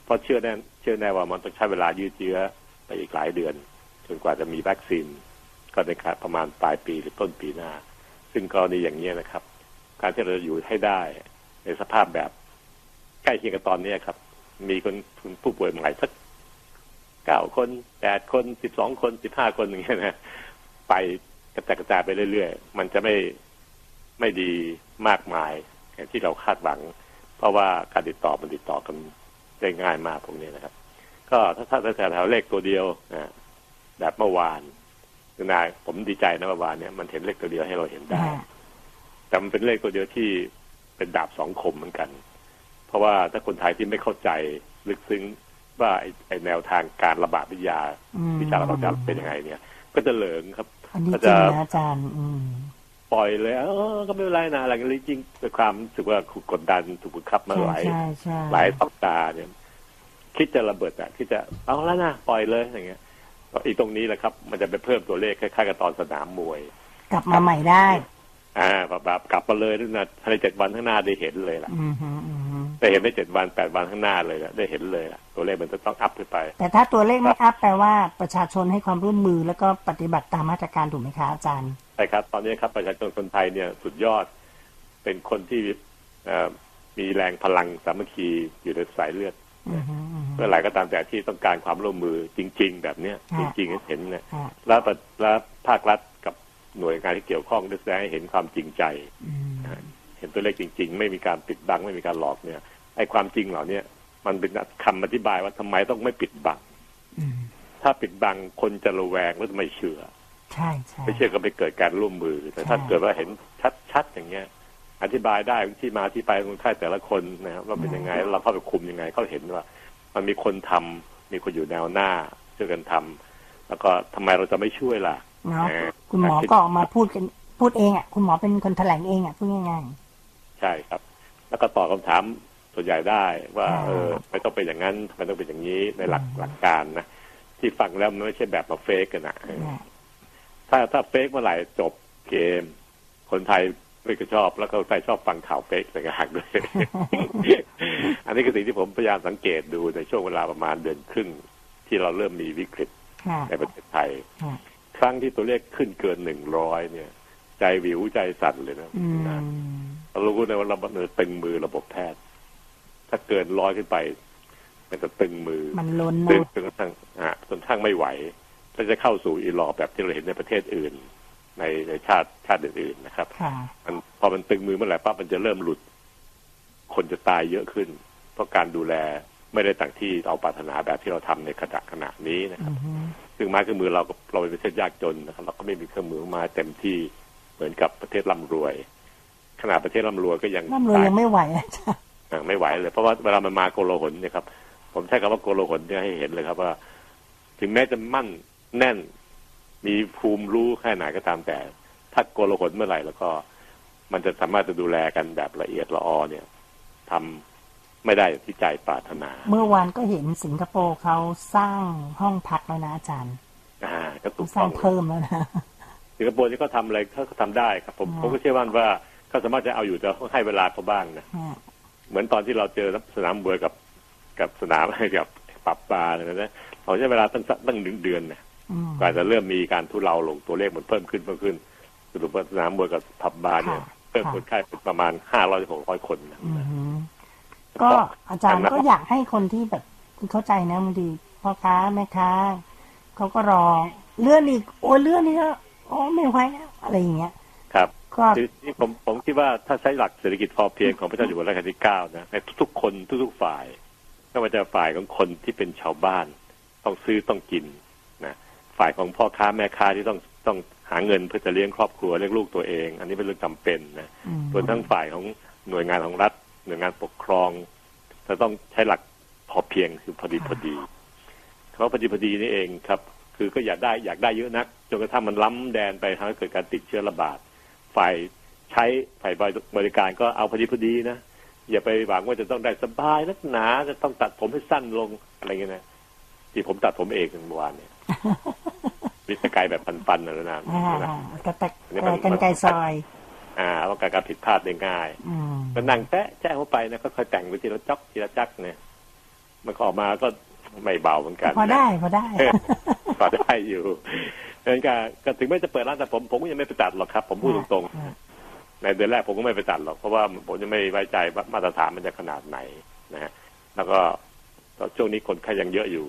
เพราะเชื่อแน่เชื่อแน่ว่ามันต้องใช้เวลายืดเยื้อไปอีกหลายเดือน จนกว่าจะมีวัคซีนก็ในการประมาณปลายปีหรือต้นปีหน้า ซึ่งกรณีอย่างนี้ยนะครับ การที่เราจะอยู่ให้ได้ในสภาพแบบใกล้เคียงกับตอนนี้ครับ มีคนผู้ป่วยใหม่สัก เก้าคนแปดคนสิบสองคนสิบห้าคนอย่างเงี้ยนะไปกระจายกระจายไปเรื่อยๆ มันจะไม่ไม่ดีมากมายอย่างที่เราคาดหวัง เพราะว่าการติดต่อมันติดต่อกันได้ง่ายมากพวกนี้นะครับ ก็ถ้าถ้าถ้าแถวเลขตัวเดียวนะแบบเมื่อวานนายผมดีใจนะเมื่อวานเนี่ยมันเห็นเลขตัวเดียวให้เราเห็นได้อ่าแต่มันเป็นเลขตัวเดียวที่เป็นดาบสองคมเหมือนกัน เพราะว่าถ้าคนไทยที่ไม่เข้าใจลึกซึ้ง ว่าไอ้ไอ้แนวทางการระบาดวิทยาอืมวิชาระบาดวิทยาเป็นยังไงเนี่ย ก็จะเหลิงครับอันนี้ก็จริจะงนะอาจารย์อืมปล่อยเลยเออก็ไม่เป็นไรนะอะไรกันเลยจริงด้วยความรู้สึกว่าถูกกดดันถูกบังคับมาใช่หลายใช่ใช่หลายสัปดาห์เนี่ยคิดจะระเบิดอะคิดจะเอาแล้วนะปล่อยเลยอย่างเงี้ยก็อีกตรงนี้แหละครับ มันจะไปเพิ่มตัวเลขคล้ายๆกับตอนสนามมวย กลับมาใหม่ได้ อ่าแบบแบบกลับมาเลยนะภายในเจ็ดวันข้างหน้าได้เห็นเลยล่ะอืมฮึอืมฮึ ได้เห็นได้เจ็ดวันแปดวันข้างหน้าเลยล่ะได้เห็นเลยล่ะตัวเลขมันจะต้องอัพขึ้นไป แต่ถ้าตัวเลขไม่อัพแปลว่าประชาชนให้ความร่วมมือแล้วก็ปฏิบัติตามมาตรการถูกไหมคะอาจารย์ใช่ครับ ตอนนี้ครับประชาชนคนไทยเนี่ยสุดยอด เป็นคนที่เอ่อมีแรงพลังสามัคคีอยู่ในสายเลือดอืมฮึอืมฮึเมื่อไหร่ก็ตามแต่ที่ต้องการความร่วมมือจริง ๆ แบบเนี้ยจฮะริงๆให้เห็นเนี่ยอ่าแล้วประแล้วภาครัฐกับหน่วยงานที่เกี่ยวข้องได้แสดงให้เห็นความจริงใจอืม เห็นตัวเลขจริง ๆ ไม่มีการปิดบังไม่มีการหลอกเนี่ยไอ้ความจริงเหล่าเนี้ยมันเป็นคำอธิบายว่าทำไมต้องไม่ปิดบังอืมถ้าปิดบังคนจะระแวงแล้วไม่เชื่อใช่ใช่ไม่เชื่อก็ไปเกิดการร่วมมือ แต่ถ้าใช่เกิดว่าเห็นชัดๆอย่างเงี้ย อธิบายได้ที่มาที่ไปของคนไข้แต่ละคนนะครับว่าเป็นยังไงแล้วเราเข้าไปคุมยังไงเขาเห็นว่า มันมีคนทำมีคนอยู่แนวหน้าช่วยกันทำแล้วก็ทำไมเราจะไม่ช่วยล่ะเนาะเออคุณหมอก็ออกมาพูดกันพูดเองอะคุณหมอเป็นคนแถลงเองอะพูดง่าย ใช่ครับ แล้วก็ตอบคำถามส่วนใหญ่ได้ว่าอ่า เออไม่ต้องเป็นอย่างนั้นไม่ต้องเป็นอย่างนี้ในหลักอืมหลักการนะที่ฟังแล้วมันไม่ใช่แบบมาเฟกกันนะๆเนี่ยถ้าถ้าเฟกเมื่อไหร่จบเกม คนไทยไม่ก็ชอบ แล้วก็คนไทยชอบฟังข่าวเฟกต่างหากด้วย อันนี้คือสิ่งที่ผมพยายามสังเกตดูในช่วงเวลาประมาณเดือนครึ่ง ที่เราเริ่มมีวิกฤตค่ะในประเทศไทยค่ะครั้งที่ตัวเลขขึ้นเกินหนึ่งร้อยเนี่ย ใจวิวใจสั่นเลยนะอืมนะ เรารู้เลยว่าเราเนิตึงมือระบบแพทย์ ถ้าเกินร้อยขึ้นไป มันจะตึงมือ มันล้นตึงเนาะจนกระทั่งฮะจนกระทั่งไม่ไหวก็จะเข้าสู่อีหลอบแบบที่เราเห็นในประเทศอื่น ในในชาติชาติอื่นๆนะครับค่ะมันพอมันตึงมือเมื่อไหร่ปั๊บมันจะเริ่มหลุด คนจะตายเยอะขึ้น เพราะการดูแลไม่ได้ต่างที่เราปรารถนาแบบที่เราทำในขณะขณะนี้นะคอืรับมฮึซึ่งไม้เครื่องมือเราก็เราเป็นประเทศยากจนนะครับ เราก็ไม่มีเครื่องมือมาเต็มที่เหมือนกับประเทศร่ำรวย ขนาดประเทศร่ำรวยก็ยังร่ำรวยยังไม่ไหวอาจารย์อ่าไม่ไหวเลย เพราะว่าเวลามันมาโกลาหลเนี่ยครับ ผมใช้คำว่าโกลาหลเนี่ยให้เห็นเลยครับว่า ถึงแม้จะมั่นแน่น มีภูมิรู้แค่ไหนก็ตามแต่ ถ้าโกลาหลเมื่อไหร่แล้วก็ มันจะสามารถจะดูแลกันแบบละเอียดละออเนี่ยทำไม่ได้อย่างที่ใจปรารถนา เมื่อวานก็เห็นสิงคโปร์เขาสร้างห้องพักแล้วนะอาจารย์อ่าก็ถูกสร้าต้องงเพิ่มแล้วนะสิงคโปร์ที่เขาทำอะไรเขาก็ทำได้ครับผมอืมผมก็เชื่อมั่นว่า เขาสามารถจะเอาอยู่แต่ต้องให้เวลาเขาบ้างนะฮะเหมือนตอนที่เราเจอสนามมวยกับ กับสนามกับปรับบาร์อะไรนะเราใช้เวลาตั้งสักตั้งหนึ่งเดือนนะอืมกว่าจะเริ่มมีการทุเลาลงตัวเลขมันเพิ่มขึ้นเพิ่มขึ้นสรุปว่าสนามมวยกับผับบาร์เนี่ยค่ะเพิ่มคนไข้เป็นประมาณห้าร้อยหกร้อยคนนะอืมฮึก็อาจารย์ก็อยากให้คนที่แบบเข้าใจนะบางทีพ่อค้าแม่ค้าเขาก็รอเลื่อนอีกโอ้ยเลื่อนนี่ก็โอ้ไม่ไหวแล้วอะไรอย่างเงี้ยครับ ก็ทีนี้ผมผมคิดว่าถ้าใช้หลักเศรษฐกิจพอเพียงของพระเจ้าอยู่หัวรัชกาลที่เก้านะในทุกๆคนทุกๆฝ่ายไม่ว่าจะฝ่ายของคนที่เป็นชาวบ้าน ต้องซื้อต้องกินนะฝ่ายของพ่อค้าแม่ค้าที่ต้องต้องหาเงินเพื่อจะเลี้ยงครอบครัวเลี้ยงลูกตัวเอง อันนี้เป็นเรื่องจำเป็นนะอืมส่วนทั้งฝ่ายของหน่วยงานของรัฐ หน่วยงานปกครองจะต้องใช้หลักพอเพียงคือพอดีพอดีเพราะพอดีพอดีนี่เองครับคคือก็อยากได้อยากได้เยอะนักจนกระทั่งมันล้ำแดนไปทำให้เกิดการติดเชื้อระบาด ฝ่ายใช้ฝ่ายบริการก็เอาพอดีพอดีนะอย่าไปหวังว่าจะต้องได้สบายนักหนาจะต้องตัดผมให้สั้นลงอะไรเงี้ยนะที่ผมตัดผมเองเมื่อวานเนี่ยวิสกายแบบปันๆนะนะอ่านะกระตักกันไกรซอย อ่าว่าการการผิดพลาดได้ง่ายอืมก็นั่งแตะแจ้เข้าไปนะก็ค่อยแต่งไปทีละจ๊อกทีละจักเนี่ยมันก็ออกมาก็ไม่เบาเหมือนกัน พอได้พอได้ก็ได้อยู่ ดังนั้นก็ก็ถึงแม้จะเปิดร้านแต่ผมผมก็ยังไม่ไปตัดหรอกครับ ผมพูดตรงอ่าๆในเดือนแรกผมก็ไม่ไปตัดหรอกเพราะว่าผมยังไม่ไว้ใจว่ามาตรฐานมันจะขนาดไหนนะฮะแล้วก็ก็ช่วงนี้คนไข้ยังเยอะอยู่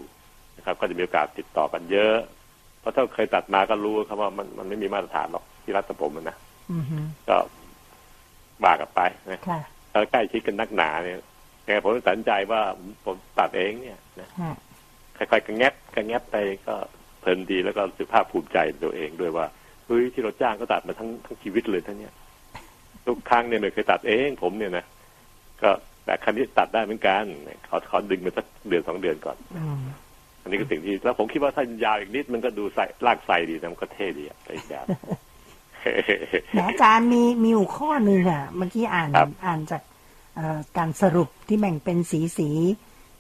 นะครับ ก็จะมีโอกาสติดต่อกันเยอะ เพราะถ้าเคยตัดมาก็รู้ครับว่ามันมันไม่มีมาตรฐานหรอกที่รัฐผมอะนะอือฮึก็ว่ากันไปนะค่ะถ้าใกล้ชิดกันนักหนาเนี่ยแกผมตัดสินใจว่าผมตัดเองเนี่ยนะฮะค่อยๆกระแงบกระแงบไปก็ เพลินดีแล้วก็รู้สึกภาคภูมิใจในตัวเองด้วยว่าเฮ้ยที่เราจ้างก็ตัดมาทั้งทั้งชีวิตเลยทั้งเนี้ยทุกครั้งเนี่ยไม่เคยตัดเองผมเนี่ยนะก็แต่ครั้งนี้ตัดได้เหมือนกันขอขอดึงมาสักเดือนสองเดือนก่อนอืมอันนี้ก็สิ่งที่แล้วผมคิดว่าถ้ายาวอีกนิดมันก็ดูใส่ลากใส่ดีนะมันก็เท่ดีอะไปอีกแบบแต่อาจารย์มีมีอยู่ข้อหนึ่งอะ เมื่อกี้อ่านครับอ่านจากเอ่อการสรุปที่แบ่งเป็นสีสี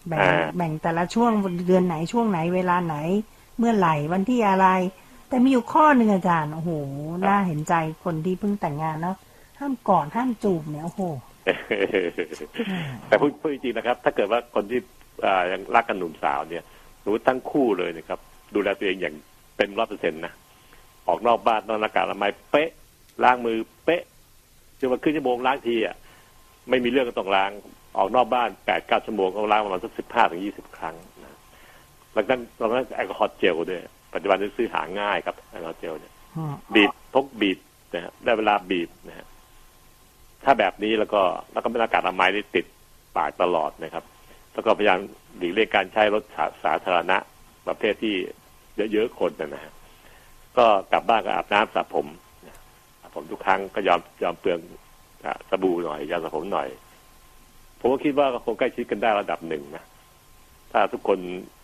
แบ่งอ่าแบ่งแต่ละช่วงเดือนไหนช่วงไหนเวลาไหน เมื่อไหร่วันที่อะไร แต่มีอยู่ข้อหนึ่งอาจารย์โอ้โหน่าเห็นใจคนที่เพิ่งแต่งงานเนาะห้ามกอดห้ามจูบเนี่ยโอ้โหแต่พูดพูดจริงๆนะครับ ถ้าเกิดว่าคนที่อ่ายังรักกันหนุ่มสาวเนี่ยหรือทั้งคู่เลยนะครับ ดูแลตัวเองอย่างเต็มร้อยเปอร์เซ็นต์นะออกนอกบ้านนอกอากาศละไมเป๊ะล้างมือเป๊ะจะมาครึ่งชั่วโมงล้างทีอะไม่มีเรื่องก็ต้องล้างออกนอกบ้านแปดเก้าชั่วโมงก็ล้างประมาณสักสิบห้าถึงยี่สิบครั้ง นะแล้วก็ตอนนั้นแอลกอฮอล์เจลด้วย ปัจจุบันนี้ซื้อหาง่ายครับแอลกอฮอล์เจลเนี่ยอืมบีบพกบีบนะฮะได้เวลาบีบนะฮะถ้าแบบนี้แล้วก็แล้วก็เป็นอากาศอนามัยที่ติดปากตลอดนะครับ แล้วก็พยายามหลีกเลี่ยงการใช้รถสาสาธารณะประเภทที่เยอะๆคนนะฮะก็กลับบ้านก็อาบน้ำสระผมนะสระผมทุกครั้งก็ยอมยอมเปลืองอะสบู่หน่อยยาสระผมหน่อย ผมก็คิดว่าก็คงใกล้ชิดกันได้ระดับหนึ่งนะถ้าทุกคนอะ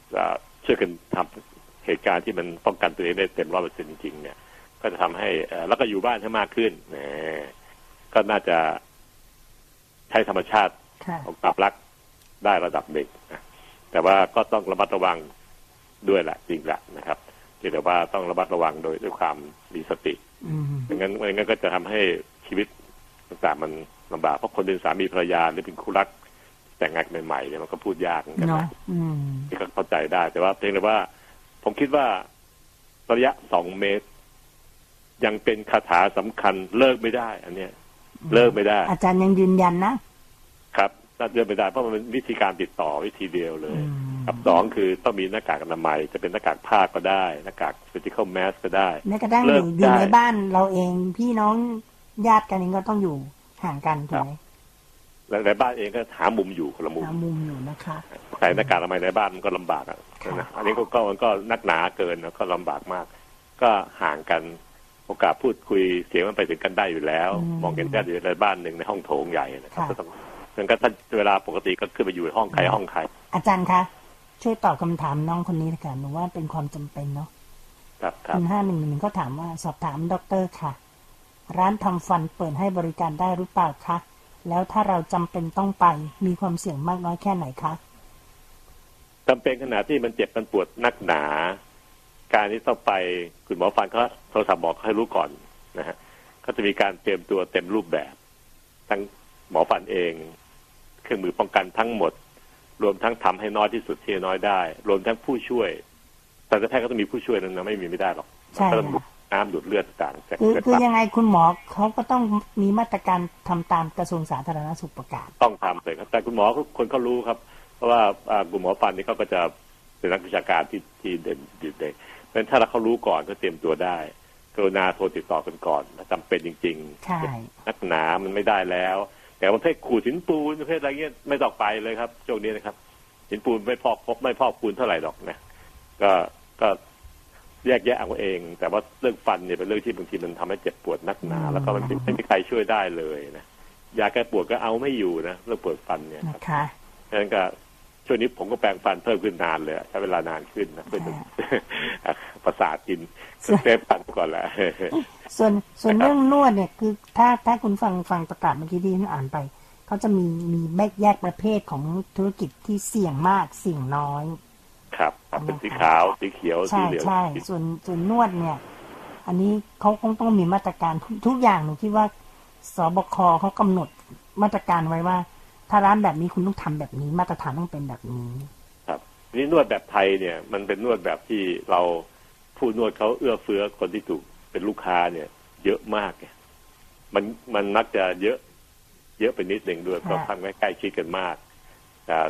ช่วยกันทำเหตุการณ์ที่มันป้องกันตัวเองได้เต็มร้อยเปอร์เซ็นต์จริงๆเนี่ยก็จะทำให้เอ่อแล้วก็อยู่บ้านให้มากขึ้นแหมก็น่าจะใช้ธรรมชาติค่ะของปรับรักได้ระดับหนึ่งนะแต่ว่าก็ต้องระมัดระวังด้วยแหละจริงแหละนะครับเพียงแต่ว่าต้องระมัดระวังโดยด้วยความมีสติอืมไม่งั้นไม่งั้นก็จะทำให้ชีวิตต่างๆมันลำบากเพราะคนเป็นสามีภรรยาหรือเป็นคู่รัก แต่งงานกันใหม่ๆเนี่ยมันก็พูดยากเหมือนกันเนาะนะอืมที่ก็เข้าใจได้ แต่ว่าเพียงแต่ว่า ผมคิดว่าระยะสองเมตร ยังเป็นคาถาสำคัญเลิกไม่ได้ อันเนี้ย เลิกไม่ได้ อาจารย์ยังยืนยันนะครับถ้าเลิกไม่ได้เพราะมันเป็นวิธีการติดต่อวิธีเดียวเลยอืมกับสองคือต้องมีหน้ากากอนามัย จะเป็นหน้ากากผ้าก็ได้หน้ากาก surgical mask ก็ได้แม้กระทั่งเลิอกยู่อยู่ได้ในบ้านเราเองพี่น้องญาติกันเองก็ต้องอยู่ห่างกันถูกไหม และในบ้านเองก็หามุมอยู่คนละมุมหามุมอยู่นะคะใส่หน้ากากอนามัยในบ้านมันก็ลำบากอะค่ะนะอันนี้ก็ก็มันก็นักหนาเกินแล้วก็ลำบากมาก ก็ห่างกันโอกาสพูดคุยเสียงมันไปถึงกันได้อยู่แล้ว มองเห็นได้อยู่ในบ้านหนึ่งในห้องโถงใหญ่นะครับก็ต้องดังนั้นถ้าเวลาปกติก็ขึ้นไปอยู่ห้องใครห้องใครอาจารย์คะช่วยตอบคำถามน้องคนนี้นะคะหนูว่าเป็นความจำเป็นเนาะครับครับคุณห้าหนึ่งหนึ่งก็ถามว่าสอบถามด็อกเตอร์ค่ะ ร้านทำฟันเปิดให้บริการได้หรือเปล่าคะ แล้วถ้าเราจำเป็นต้องไป มีความเสี่ยงมากน้อยแค่ไหนคะจำเป็นขนาดที่มันเจ็บมันปวดนักหนา การที่ต้องไปคุณหมอฟันเขาโทรศัพท์บอกให้รู้ก่อนนะฮะก็จะมีการเตรียมตัวเต็มรูปแบบ ทั้งหมอฟันเอง เครื่องมือป้องกันทั้งหมด รวมทั้งทำให้น้อยที่สุดที่จะน้อยได้ รวมทั้งผู้ช่วยแต่แพทย์ก็ต้องมีผู้ช่วยนั้นนะไม่มีไม่ได้หรอกใช่ก็ต้องดูดค่ะ น้ำดูดเลือดต่างๆจากคือเลือดคือต่างยังไงคุณหมอเขาก็ต้องมีมาตรการทำตามกระทรวงสาธารณสุขประกาศ ต้องทำเลยครับแต่คุณหมอก็คนเขารู้ครับ เพราะว่าอ่าคุณหมอฟันนี่เขาก็จะเป็นนักวิชาการที่ที่เด่นเด่นเด่นเพราะฉะนั้นถ้าเราเขารู้ก่อนก็เตรียมตัวได้กรุณาโทรติดต่อกันก่อนถ้าจำเป็นจริงใช่ๆนักหนามันไม่ได้แล้ว แต่ประเภทขูดหินปูนประเภทอะไรเงี้ยไม่ต้องไปเลยครับช่วงนี้นะครับหินปูนไม่พอกพบไม่พอกปูนเท่าไหร่หรอกนะก็ก็ แยกแยะเอาเอง แต่ว่าเรื่องฟันเนี่ยเป็นเรื่องที่บางทีมันทำให้เจ็บปวดนักหนา แล้วก็มันไม่มีใครช่วยได้เลยนะยาแก้ปวดก็เอาไม่อยู่นะเรื่องปวดฟันเนี่ยครับนะคะดังนั้นก็ช่วงนี้ผมก็แปรงฟันเพิ่มขึ้นนานเลยใช้เวลานานขึ้นนะเพื่อจะประสาทกิน save ฟันก่อนแหละส่วนส่วนเรื่องนวดเนี่ยคือถ้าถ้าคุณฟังฟังประกาศเมื่อกี้ที่อ่านไปเขาจะมีมีแบกแยกประเภทของธุรกิจที่เสี่ยงมากเสี่ยงน้อย ครับ เป็นสีขาวสีเขียวสีใช่เหลืองใช่ส่วนส่วนนวดเนี่ย อันนี้เขาคงต้องมีมาตรการทุกทุกอย่างหนูคิดว่าสบคเขากำหนดมาตรการไว้ว่า ถ้าร้านแบบนี้คุณต้องทำแบบนี้ มาตรฐานต้องเป็นแบบนี้ ครับนี่นวดแบบไทยเนี่ย มันเป็นนวดแบบที่เราผู้นวดเขาเอื้อเฟื้อคนที่ถูกเป็นลูกค้าเนี่ย เยอะมากไงมันมันมักจะเยอะ เยอะไปนิดหนึ่งด้วยเพราะค่ะ ทำใกล้ชิดกันมากอ่า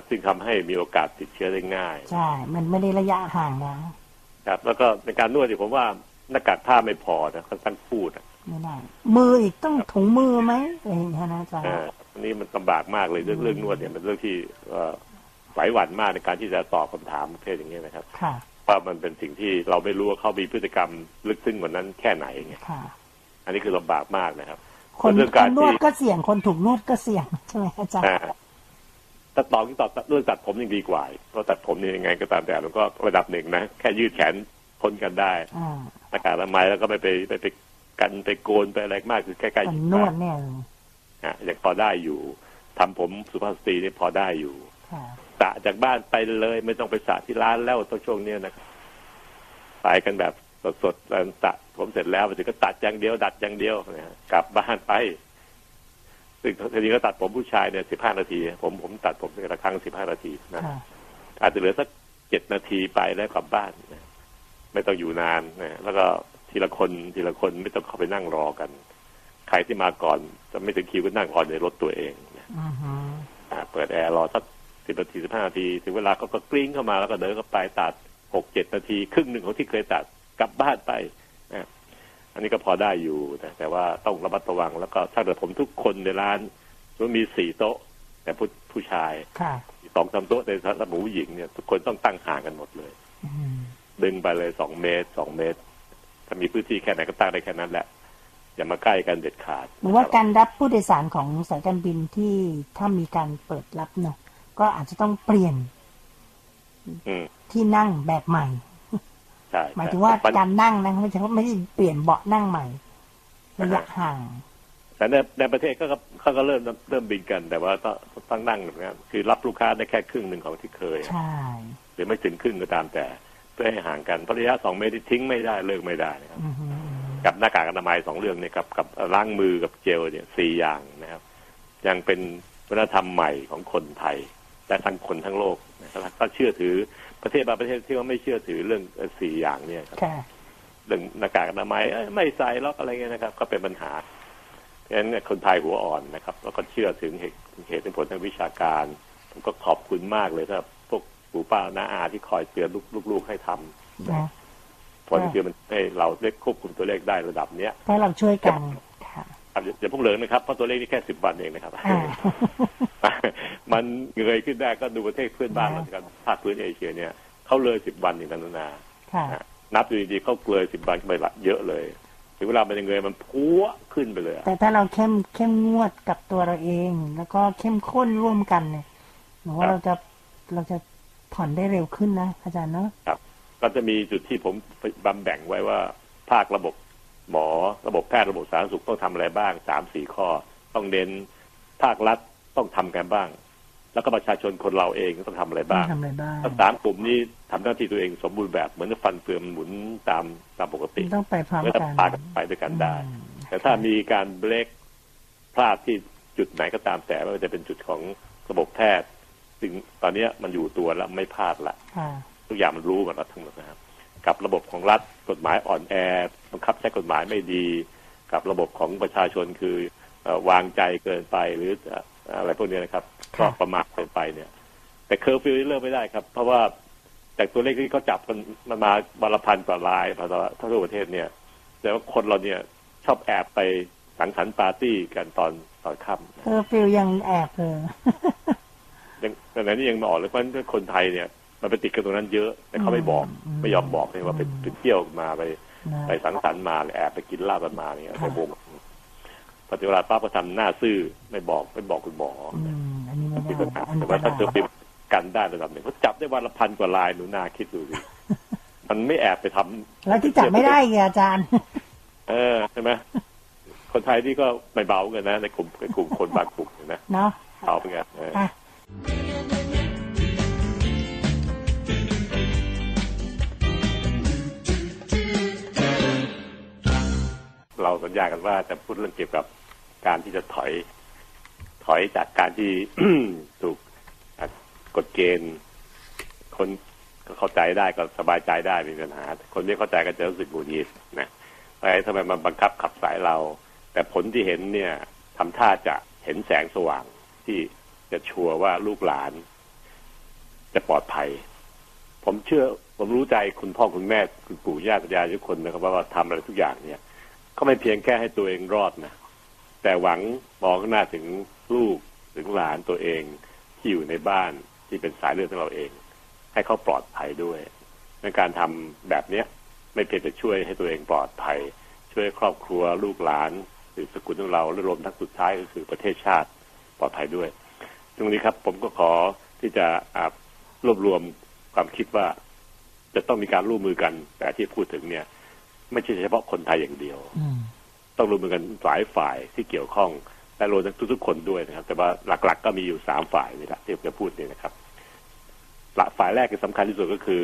ซึ่งทำให้มีโอกาสติดเชื้อได้ง่าย ใช่ มันไม่ได้ระยะห่างนะครับ แล้วก็ในการนวดเนี่ยผมว่าหน้ากากผ้าไม่พอนะค่อนข้างพูดอะไม่ได้มืออีกต้องถุงมือไหมอะไรอย่างเงี้ยนะอาจารย์เอออันนี้มันลำบากมากเลยเรื่องเรื่องนวดเนี่ยมันเรื่องที่เอ่อไหวหวั่นมากในการที่จะตอบคำถามประเภทอย่างนี้ยนะครับค่ะว่ามันเป็นสิ่งที่เราไม่รู้ว่าเขามีพฤติกรรมลึกซึ้งกว่านั้นแค่ไหนไงค่ะอันนี้คือลำบากมากนะครับ คนเรื่องคการนที่นวดก็เสี่ยงคนถูกนวดก็เสี่ยงใช่ไหมอาจารย์อ่า ถ้าตอบที่ตอบเรื่องตัดผมยังดีกว่า เพราะตัดผมเนี่ยยังไงก็ตามแต่มันก็ระดับหนึ่งนะ แค่ยืดแขนพ้นกันได้อ่าหน้ากากอนามัยแล้วก็ไม่ไปไปไปกันไปโกนไปอะไรมากคือใกล้แต่ๆนวดเนี่ยอะยังพอได้อยู่ทำผมสุภาพสตรีนี่พอได้อยู่ค่ะสระจากบ้านไปเลยไม่ต้องไปสระที่ร้านแล้วตอนช่วงเนี้ยนะครับไปกันแบบสดๆแล้วสระผมเสร็จแล้วไปถึงก็ตัดอย่างเดียว ดัดอย่างเดียวนะฮะกลับบ้านไป ซึ่งทีนี้ก็ตัดผมผู้ชายเนี่ยสิบห้านาที ผมผมตัดผมแต่ละครั้งสิบห้านาทีนะค่ะอาจจะเหลือสักเจ็ดนาทีไปแล้วกลับบ้านนะไม่ต้องอยู่นานนะแล้วก็ทีละคนทีละคนไม่ต้องเข้าไปนั่งรอกัน ใครที่มาก่อนจะไม่ถึงคิวก็นั่งรอในรถตัวเองนะอือฮึอ่าเปิดแอร์รอสักสิบนาทีสิบห้านาทีถึงเวลาเขาก็กลิ้งเข้ามาแล้วก็เดินเข้าไปตัดหกเจ็ดนาที ครึ่งหนึ่งของที่เคยตัดกลับบ้านไปนะ อันนี้ก็พอได้อยู่นะแต่ว่าต้องระมัดระวัง แล้วก็ถ้าเกิดผมทุกคนในร้านมันมีสี่โต๊ะ แต่ผู้ผู้ชายค่ะสองสามโต๊ะในสำหรับผู้หญิงเนี่ยทุกคนต้องตั้งห่างกันหมดเลยอืมดึงไปเลยสองเมตรสองเมตร ถ้ามีพื้นที่แค่ไหนก็ตั้งได้แค่นั้นแหละอย่ามาใกล้กันเด็ดขาดหรือว่าการรับผู้โดยสารของสายการบินที่ถ้ามีการเปิดรับเนาะก็อาจจะต้องเปลี่ยนอืมที่นั่งแบบใหม่ ใช่หมายถึงว่ามันการนั่งนะไม่ใช่ว่าไม่ได้เปลี่ยนเบาะนั่งใหม่ระยะห่างแต่ในในประเทศก็ก็เขาก็เริ่มเริ่มบินกัน แต่ว่าต้องต้องนั่งแบบนี้คือรับลูกค้าได้แค่ครึ่งหนึ่งของที่เคยใช่หรือไม่ถึงครึ่งก็ตามแต่ เพื่อให้ห่างกันเพราะระยะสองเมตรที่ทิ้งไม่ได้เลิกไม่ได้นะครับอือฮึกับหน้ากากอนามัยสองเรื่องเนี่ยกับกับล้างมือกับเจลเนี่ยสี่อย่างนะครับ ยังเป็นวัฒนธรรมใหม่ของคนไทย และทั้งคนทั้งโลกนะครับก็เชื่อถือประเทศบางประเทศที่ว่าไม่เชื่อถือเรื่องเอ่อสี่อย่างเนี่ยครับค่ะเรื่องหน้ากากอนามัยเอ้ยไม่ใส่ล็อกอะไรเงี้ยนะครับ ก็เป็นปัญหาเพราะฉะนั้นเนี่ยคนไทยหัวอ่อนนะครับ แล้วก็เชื่อถึงเหตุเหตุผลทางวิชาการผมก็ขอบคุณมากเลยสำหรับพวกปู่ป้าน้าอาที่คอยเตือนลูกลูกๆให้ทำนะเพราะนี่คือมันให้เราได้ควบคุมตัวเลขได้ระดับเนี้ยถ้าเราช่วยกันค่ะครับ อย่าอย่าเพิ่งเหลิงนะครับเพราะตัวเลขนี่แค่สิบวันเองนะครับอ่ามันเงยขึ้นได้ก็ดูประเทศเพื่อนบ้านเราสิครับภาคพื้นเอเชียเนี่ยเขาเลยสิบวันอย่างนั้นนานาค่ะนับดูดีๆเขาเลยสิบวันไปละเยอะเลยถึงเวลามันจะเงยมันพัวขึ้นไปเลยอะแต่ถ้าเราเข้มเข้มงวดกับตัวเราเอง แล้วก็เข้มข้นร่วมกันเนี่ยหนูว่าเราจะเราจะผ่อนได้เร็วขึ้นนะอาจารย์เนาะก็จะมีจุดที่ผมบำแบ่งไว้ว่าภาคระบบ หมอระบบแพทย์ระบบสาธารณสุขต้องทำอะไรบ้างสามสี่ข้อ ต้องเน้นภาครัฐต้องทำกันบ้าง แล้วก็ประชาชนคนเราเองต้องทำอะไรต้อบ้างงทำอะไรบ้างถ้าสามกลุ่มนี้ทำหน้าที่ตัวเองสมบูรณ์แบบเหมือนฟันเฟืองหมุนตามตามปกติต้องไปพร้อมก็จะกันพากันไปด้วยกันได้อืมแต่ถ้ามีการเบรกพลาดที่จุดไหนก็ตามแต่ว่าจะเป็นจุดของระบบแพทย์ซึ่งตอนเนี้ยมันอยู่ตัวแล้วไม่พลาดละค่ะทุกอย่างมันรู้หมดแล้วทั้งหมดนะครับ กับระบบของรัฐกฎหมายอ่อนแอบังคับใช้กฎหมายไม่ดีกับระบบของประชาชนคือเอ่อวางใจเกินไปหรือเอ่ออะไรพวกนี้นะครับครับก็ประมาทเกินไปเนี่ย แต่เคอร์ฟิวนี่เลิกไม่ได้ครับ เพราะว่าจากตัวเลขที่เขาจับกันมามาวันละพันกว่ารายมาทั่วประเทศเนี่ยแต่ว่าคนเราเนี่ยชอบแอบไปสังสรรค์ปาร์ตี้กันตอนตอนค่ำเคอร์ฟิวยังแอบเลยยังแต่ไหนนี่ยังไมาออกเลยเพราะฉะนั้นคนไทยเนี่ย มันไปติดกันตรงนั้นเยอะแต่เขาไม่บอกอืมไม่ยอมบอกเลยว่าไปไปเที่ยวมาไปนะ ไปสังสรรค์มาหรือแอบไปกินเหล้ากันมาเนี่ยค่ะไปวงปฏิเวลาป้าก็ทำหน้าซื่อไม่บอกไม่บอกคุณหมออืมอันนี้ไม่มีได้ปัญหาอันแต่ว่าถ้ารายเจอเป็นกกันได้ระดับหนึ่งเขาจับได้วันละพันกว่าลายหนูนาคิดดูสิมันไม่แอบไปทำแล้วที่จับไม่ได้ไงอาจารย์ เออใช่ไหมคนไทยนี่ก็ไม่เบากันนะ ในกลุ่มในกลุ่มคนบางกลุ่มนะเนาะเบาเหมือนกัน เราสัญญากันว่าจะพูดเรื่องเกี่ยวกับการที่จะถอย ถอยจากการที่ถูกกฎเกณฑ์คนก็เข้าใจได้ก็สบายใจได้ไม่มีปัญหา คนไม่เข้าใจก็จะรู้สึกหงุดหงิดนะไปทำไมมันบังคับขับสายเรา แต่ผลที่เห็นเนี่ยทำท่าจะเห็นแสงสว่างที่จะชัวร์ว่าลูกหลาน จะปลอดภัย ผมเชื่อ ผมรู้ใจคุณพ่อคุณแม่คุณปู่ย่าตายายทุกคนนะครับว่าทำอะไรทุกอย่างเนี่ย ก็ไม่เพียงแค่ให้ตัวเองรอดนะแต่หวังมองข้างหน้าถึงลูกถึงหลานตัวเองที่อยู่ในบ้านที่เป็นสายเลือดของเราเอง ให้เขาปลอดภัยด้วยในการทำแบบเนี้ยไม่เพียงแต่ช่วยให้ตัวเองปลอดภัย ช่วยครอบครัวลูกหลานหรือสกุลของเราและรวมทั้งสุดท้ายก็คือประเทศชาติปลอดภัยด้วย ตรงนี้ครับผมก็ขอที่จะรวบรวมความคิดว่า จะต้องมีการร่วมมือกัน แต่ที่พูดถึงเนี่ย ไม่ใช่เฉพาะคนไทยอย่างเดียวอืมต้องร่วมมือกันหลายฝ่ายที่เกี่ยวข้องและรวมทั้งทุก ๆ คนด้วยนะครับ แต่ว่าหลัก ๆ ก็มีอยู่สามฝ่ายนี่แหละที่ผมจะพูดเนี่ยนะครับหลักฝ่ายแรกที่สำคัญที่สุดก็คือ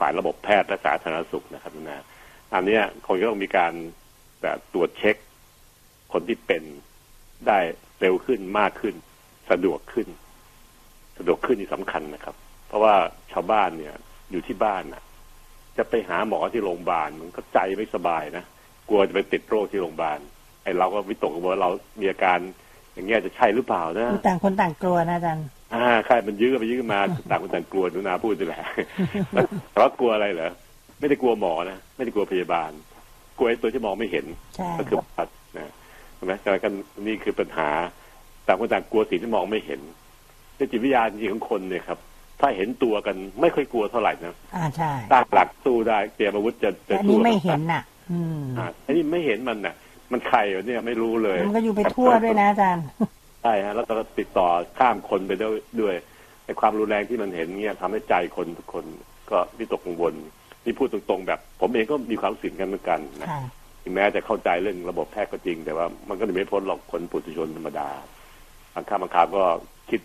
ฝ่ายระบบแพทย์และสาธารณสุขนะครับนะอันเนี้ยคงจะต้องมีการแบบตรวจเช็ค คนที่เป็นได้เร็วขึ้นมากขึ้น สะดวกขึ้น สะดวกขึ้นนี่สำคัญนะครับ เพราะว่าชาวบ้านเนี่ย อยู่ที่บ้านน่ะ จะไปหาหมอที่โรงพยาบาลมันก็ใจไม่สบายนะกลัวจะไปติดโรคที่โรงพยาบาลไอ้เราก็วิตกกังวลว่าเรามีอาการอย่างเงี้ยจะใช่หรือเปล่านะคือต่างคนต่างกลัวนะอาจารย์อ่าใช่มันยื้อไปยื้อมาต่างคนต่างกลัวหนุนาพูดนี่แหละแต่ว่ากลัวอะไรเหรอไม่ได้กลัวหมอนะไม่ได้กลัวพยาบาล กลัวไอ้ตัวที่มองไม่เห็นใช่ก็คือปัดนะใช่ไหมแต่กันนี่คือปัญหาต่างคนต่างกลัวสิ่งที่มองไม่เห็นในจิตวิทยาจริงๆของคนเนี่ยครับ ถ้าเห็นตัวกันไม่ค่อยกลัวเท่าไหร่นะอ่าใช่ตั้งหลักสู้ได้เตรียมอาวุธจะแต่จะอันสู้นี้ไม่กับเห็นน่ะ อืมอ่าอันนี้ไม่เห็นมันน่ะ มันใครวะเนี่ยไม่รู้เลย มันก็อยู่ไปทั่วด้วยนะอาจารย์ใช่ฮะแล้วก็ติดต่อข้ามคนไปด้วยด้วยในความรุนแรงที่มันเห็นเนี่ยทำให้ใจคนทุกคนก็วิตกกังวลนี่พูดตรงๆ แบบ ผมเองก็มีความรู้สึกกันเหมือนกันนะค่ะถึงแม้จะเข้าใจเรื่องระบบแพทย์ก็จริง แต่ว่ามันก็หนีไม่พ้นหรอกคนปุถุชนธรรมดาบางครั้งบางคราวก็คิด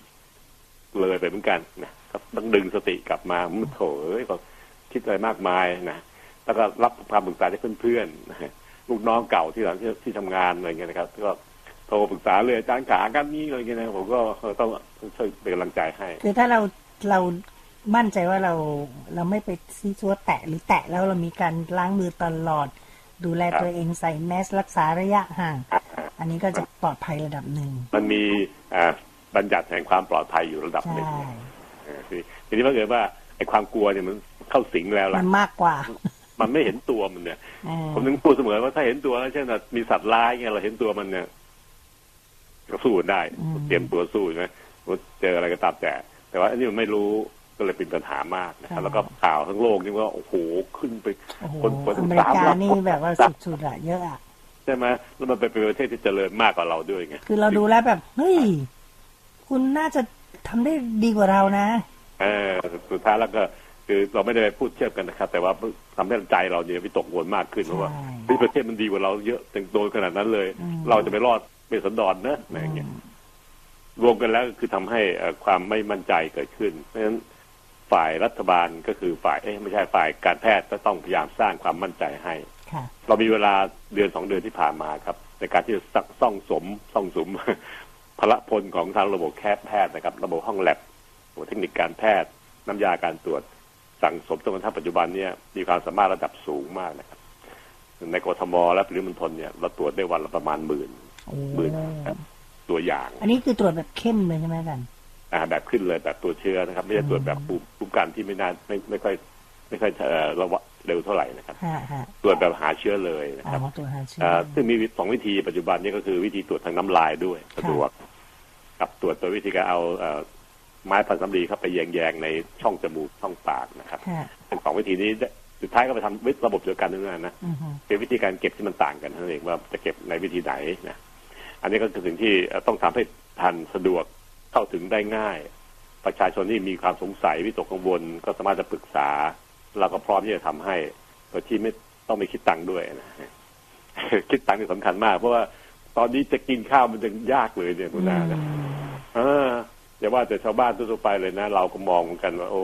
เลยไปเหมือนกันนะก็ ต้องดึงสติกลับมามุโถเอ้ยก็คิดอะไรมากมายนะแล้วก็รับความปรึกษาจากเพื่อนๆนะลูกน้องเก่าที่หลังที่ที่ทำงานอะไรเงี้ยนะครับ ก็โทรปรึกษาเลยอาจารย์ขากันนี้อะไรเงี้ยนะผมก็ต้องช่วยเป็นกำลังใจให้ คือถ้าเราเรามั่นใจว่าเราเราไม่ไปซีซัวแตะหรือแตะแล้วเรามีการล้างมือตลอด ดูแลครับตัวเองใส่แมสรักษาระยะห่าง อันนี้ก็จะปลอดภัยระดับหนึ่ง มันมีอ่าบัญญัติแห่งความปลอดภัยอยู่ระดับหนึ่ง ใช่เออทีทีนี้มันเกิดว่าไอ้ความกลัวเนี่ยมันเข้าสิงแล้วมัล่ะนมากกว่า มันไม่เห็นตัวมันเนี่ยเออผมถึงพูดเสมอว่าถ้าเห็นตัวแล้วเช่นว่ามีสัตว์ร้ายเงี้ยเราเห็นตัวมันเนี่ยก็สู้ได้เตรียมตัวสู้ใช่ไหมว่าเจออะไรก็ตามแต่ แต่ว่าอันนี้มันไม่รู้ก็เลยเป็นปัญหามากนะครับแล้วก็ข่าวทั้งโลกนี่ว่าโอ้โหขึ้นไปโอ้โหคนคนอเมริสามกาล้านนี่คนแบบว่าสุดๆอะเยอะอะใช่ไหมแล้วมันเป็นประเทศที่เจริญมากกว่าเราด้วยไงคือเราดูแล้วแบบเฮ้ยคุณน่าจะทำได้ดีกว่าเรานะ เออสุดท้ายแล้วก็คือเราไม่ได้ไปพูดเทียบกันนะครับ แต่ว่าทำให้ใจเราเนี่ยวิตกกังวลมากขึ้นเพราะว่าใช่เฮ้ยประเทศมันดีกว่าเราเยอะแต่งโดนขนาดนั้นเลยอืมเราจะไปรอดเป็นสันดอนนะอะไรอย่างเงี้ยรวมกันแล้วก็คือทำให้เอ่อความไม่มั่นใจเกิดขึ้น เพราะฉะนั้นฝ่ายรัฐบาลก็คือฝ่ายเอ้ยไม่ใช่ฝ่ายการแพทย์ก็ต้องพยายามสร้างความมั่นใจให้ค่ะเรามีเวลาเดือนสองเดือนที่ผ่านมาครับ ในการที่จะซ่องสมซ่องสมพละพลของทางระบบแคทแพทย์นะครับ ระบบห้องแลบระบบ เทคนิคการแพทย์น้ำยาการตรวจสั่งสมจนกระทั่งปัจจุบันเนี่ยมีความสามารถระดับสูงมากนะครับ ในกทมและปริมณฑลเนี่ยเราตรวจได้วันละประมาณหมื่นโอ้หมื่นครับตัวอย่าง อันนี้คือตรวจแบบเข้มเลยใช่ไหมอาจารย์อ่าแบบขึ้นเลยแบบตัวจเชื้อนะครับ ไม่ใช่ตรวจแบบภูมิคุ้มกันที่ไม่น่าไม่ไม่ค่อยไม่ค่อยเอ่อระวะเร็วเท่าไหร่นะครับฮะฮะตรวจแบบหาเชื้อเลยนะอ๋ครับอตรวจหาเชื้ออ่าซึ่งมีสองวิธีปัจจุบันนี้ก็คือวิธีตรวจทางน้ำลายด้วยสะดวกกับตรวจโดยวิธีการเอาเอ่อ ไม้พันสำลีเข้าไปแยงๆในช่องจมูกช่องปากนะครับฮะเป็นสองวิธีนี้สุดท้ายก็ไปทำวิระบบเดียวกันนั่นนะนะอือฮึเป็นวิธีการเก็บที่มันต่างกันเท่านั้นเองว่าจะเก็บในวิธีไหนนะ อันนี้ก็คือสิ่งที่ต้องทำให้ทันสะดวกเข้าถึงได้ง่าย ประชาชนที่มีความสงสัยวิตกกังวลก็สามารถจะปรึกษา เราก็พร้อมที่จะทำให้โดยที่ไม่ต้องไม่คิดตังค์ด้วยนะ คิดตังค์นี่สำคัญมาก เพราะว่าตอนนี้จะกินข้าวมันยังยากเลยเนี่ยคุณนานะเออ อย่าว่าแต่ชาวบ้านทั่วๆไปเลยนะ เราก็มองเหมือนกันว่า โอ้